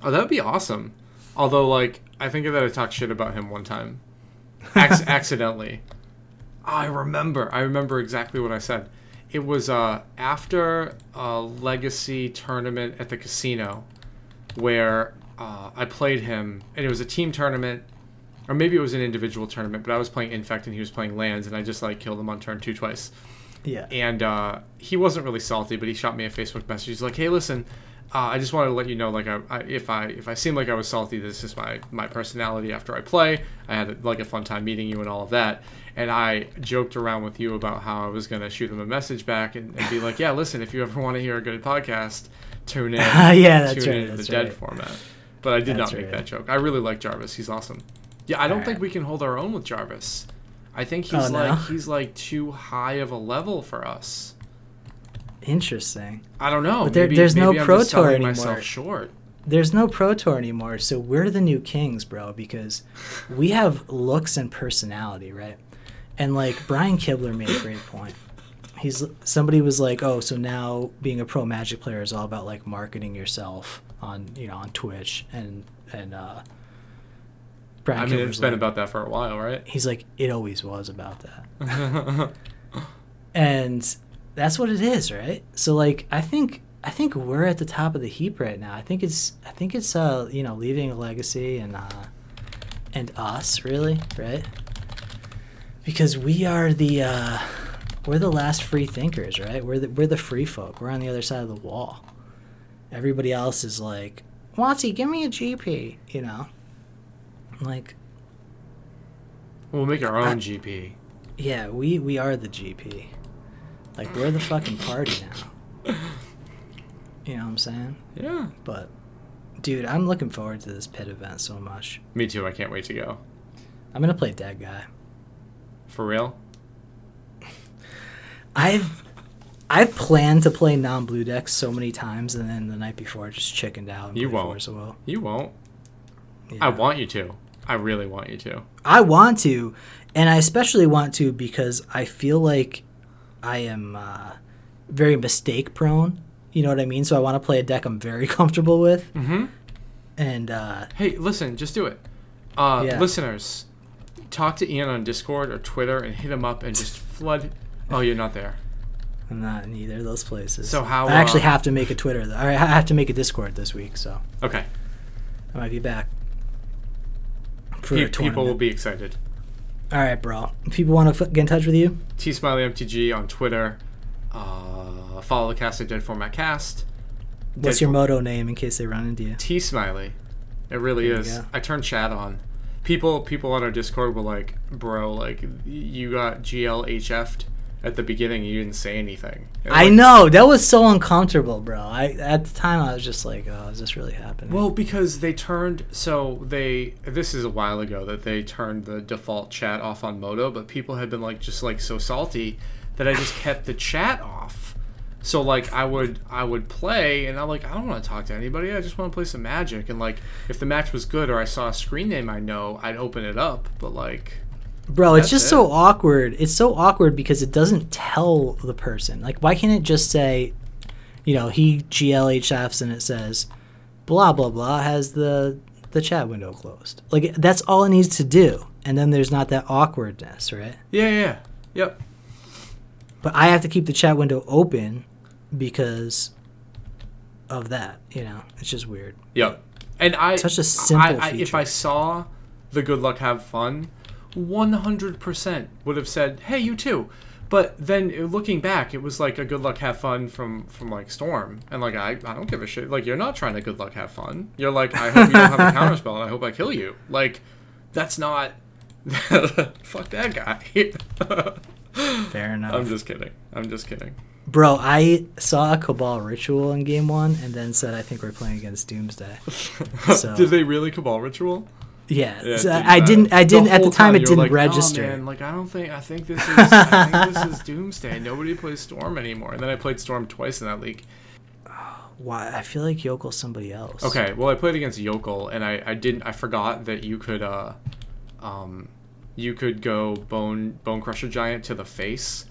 oh, that would be awesome. Although, like, I think that I talked shit about him one time, Acc- accidentally. I remember. I remember exactly what I said. It was uh, after a legacy tournament at the casino, where uh, I played him, and it was a team tournament, or maybe it was an individual tournament. But I was playing Infect, and he was playing Lands, and I just like killed him on turn two twice Yeah. and uh, he wasn't really salty, but he shot me a Facebook message. He's like, "Hey, listen, uh, I just wanted to let you know, like, I, I, if I if I seem like I was salty, this is my my personality after I play. I had like a fun time meeting you and all of that." And I joked around with you about how I was gonna shoot him a message back and, and be like, "Yeah, listen, if you ever want to hear a good podcast, tune in. Yeah, that's tune right, in to the dead format." But I did That's not make right. that joke. I really like Jarvis. He's awesome. Yeah, I don't think we can hold our own with Jarvis. I think he's Oh, no? like he's like too high of a level for us. Interesting. I don't know. But there- maybe, there's no I'm Pro Tour anymore. myself short. There's no Pro Tour anymore, so we're the new kings, bro, because we have looks and personality, right? And like Brian Kibler made a great point. He's somebody was like, "Oh, so now being a pro Magic player is all about like marketing yourself on, you know, on Twitch." And and uh Brian I mean, it's been like- about that for a while, right? He's like, "It always was about that." and that's what it is, right? So like I think I think we're at the top of the heap right now. I think it's I think it's uh you know leaving a legacy and uh and us really right because we are the uh we're the last free thinkers right we're the we're the free folk we're on the other side of the wall everybody else is like WotC give me a GP you know like We'll make our own I- GP. yeah we we are the GP like we're the fucking party now you know what I'm saying Yeah. But, dude, I'm looking forward to this pit event so much. Me too. I can't wait to go. I'm gonna play dead guy. For real? I've I've planned to play non-blue decks so many times, and then the night before I just chickened out. And You won't. You won't. Yeah. I want you to. I really want you to. I want to, and I especially want to because I feel like I am uh, very mistake prone. You know what I mean? So I want to play a deck I'm very comfortable with, Mm-hmm. and uh, Hey, listen, just do it. Uh, Yeah. Listeners, talk to Ian on Discord or Twitter and hit him up and just flood. Oh, you're not there. I'm not in either of those places. So how, I actually uh, have to make a Twitter. I have to make a Discord this week, so Okay. I might be back. For Pe- people will be excited. All right, bro. If people want to f- get in touch with you, T Smiley MTG on Twitter. Uh, follow the cast at Dead Format Cast. what's Dead your moto name in case they run into you? T Smiley. It really There is. I turned chat on. People people on our Discord were like, "Bro, like you got GLHF'd at the beginning. You didn't say anything." I like, know that was so uncomfortable, bro. I at the time I was just like, "Oh, is this really happening?" Well, because they turned so they this is a while ago that they turned the default chat off on Moto, but people had been like just like so salty that I just kept the chat off. So like I would I would play and I'm like I don't want to talk to anybody. I just want to play some Magic and like if the match was good or I saw a screen name I know, I'd open it up. But like bro, it's just it. so awkward. It's so awkward because it doesn't tell the person. Like, why can't it just say, you know, he GLHFs and it says, blah blah blah has the the chat window closed. Like that's all it needs to do, and then there's not that awkwardness, right? yeah yeah, yeah. yep but I have to keep the chat window open because of that. You know, it's just weird. Yep. And I Such a simple I, I, if. I saw the good luck have fun, one hundred percent would have said, "Hey, you too." But then uh, looking back, it was like a good luck have fun from from like Storm, and like I I don't give a shit. Like you're not trying to good luck have fun. You're like I hope you don't have a counterspell, and I hope I kill you. Like that's not. Fuck that guy. Fair enough. I'm just kidding. I'm just kidding. Bro, I saw a Cabal ritual in game one and then said I think we're playing against Doomsday. So- Did they really cabal ritual? Yeah, Yeah, it so did I didn't. I didn't at the whole time. It didn't like, "Oh, register. man, like I don't think. I think this is. I think this is Doomsday. Nobody plays Storm anymore. And then I played Storm twice in that league. Why? I feel like Yokel's somebody else. Okay, well I played against Yokel, and I, I didn't. I forgot that you could uh, um, you could go bone bonecrusher giant to the face.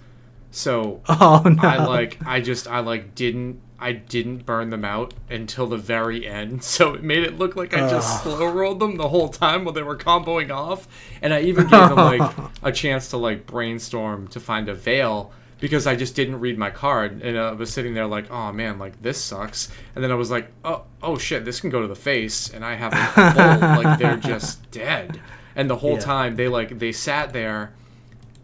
So Oh no. I like I just I like didn't I didn't burn them out until the very end, so it made it look like I just slow rolled them the whole time while they were comboing off, and I even gave them like a chance to like brainstorm to find a veil because I just didn't read my card, and I was sitting there like, oh man, like this sucks, and then I was like, oh oh shit, this can go to the face, and I have a bolt, like they're just dead, and the whole Yeah. time they like they sat there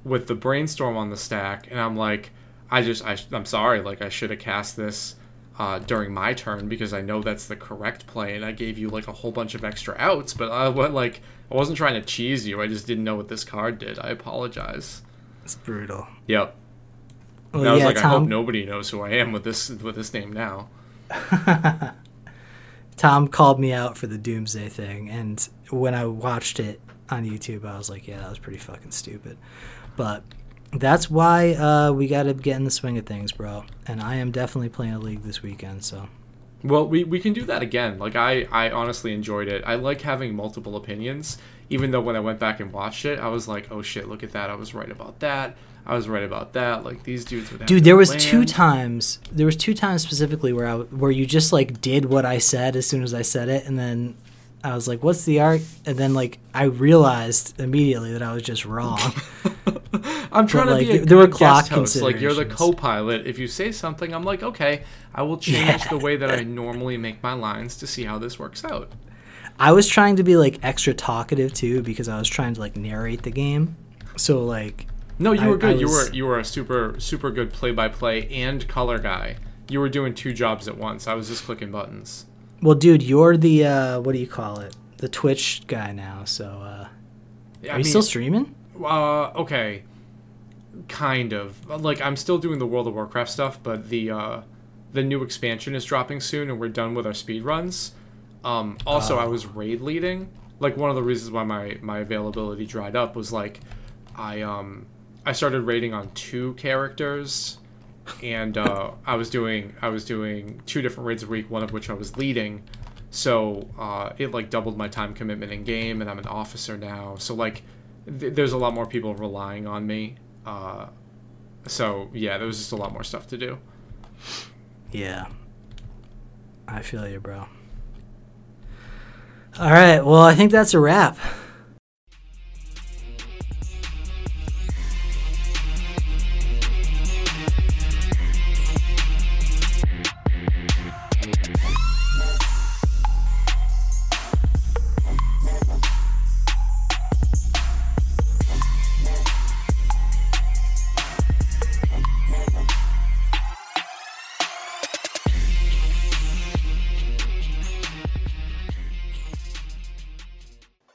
with the brainstorm on the stack, and I'm like, I just, I, I'm sorry, like I should have cast this uh, during my turn because I know that's the correct play, and I gave you like a whole bunch of extra outs, but I what like I wasn't trying to cheese you. I just didn't know what this card did. I apologize. it's brutal. Yep. Well, And I was like, I hope nobody knows who I am with this with this name now. Tom called me out for the Doomsday thing, and when I watched it on YouTube, I was like, "Yeah, that was pretty fucking stupid." But that's why uh, we got to get in the swing of things, bro. And I am definitely playing a league this weekend, so Well, we, we can do that again. Like I, I honestly enjoyed it. I like having multiple opinions. Even though when I went back and watched it, I was like, oh shit, look at that. I was right about that. I was right about that. Like these dudes would have dude, there was two times. There was two times specifically where I where you just like did what I said as soon as I said it, and then I was like, "What's the art?" And then like I realized immediately that I was just wrong. I'm trying like, to be a there- were clock host. Like you're the co-pilot. If you say something, I'm like, okay, I will change the way that I normally make my lines to see how this works out. I was trying to be like extra talkative too because I was trying to like narrate the game. So like No, you I- were good. I you were you were a super super good play-by-play and color guy. You were doing two jobs at once. I was just clicking buttons. Well dude, you're the uh what do you call it? The Twitch guy now. So uh Yeah, are I you mean, still streaming? Uh, okay. Kind of. Like I'm still doing the World of Warcraft stuff, but the uh, the new expansion is dropping soon, and we're done with our speed runs. Um, also, I Oh. was raid leading. Like one of the reasons why my my availability dried up was like, I um I started raiding on two characters, and uh, I was doing I was doing two different raids a week, one of which I was leading. So uh, it like doubled my time commitment in game, and I'm an officer now. So like, th- there's a lot more people relying on me. Uh, so yeah, there was just a lot more stuff to do. Yeah. I feel you, bro. All right. Well, I think that's a wrap.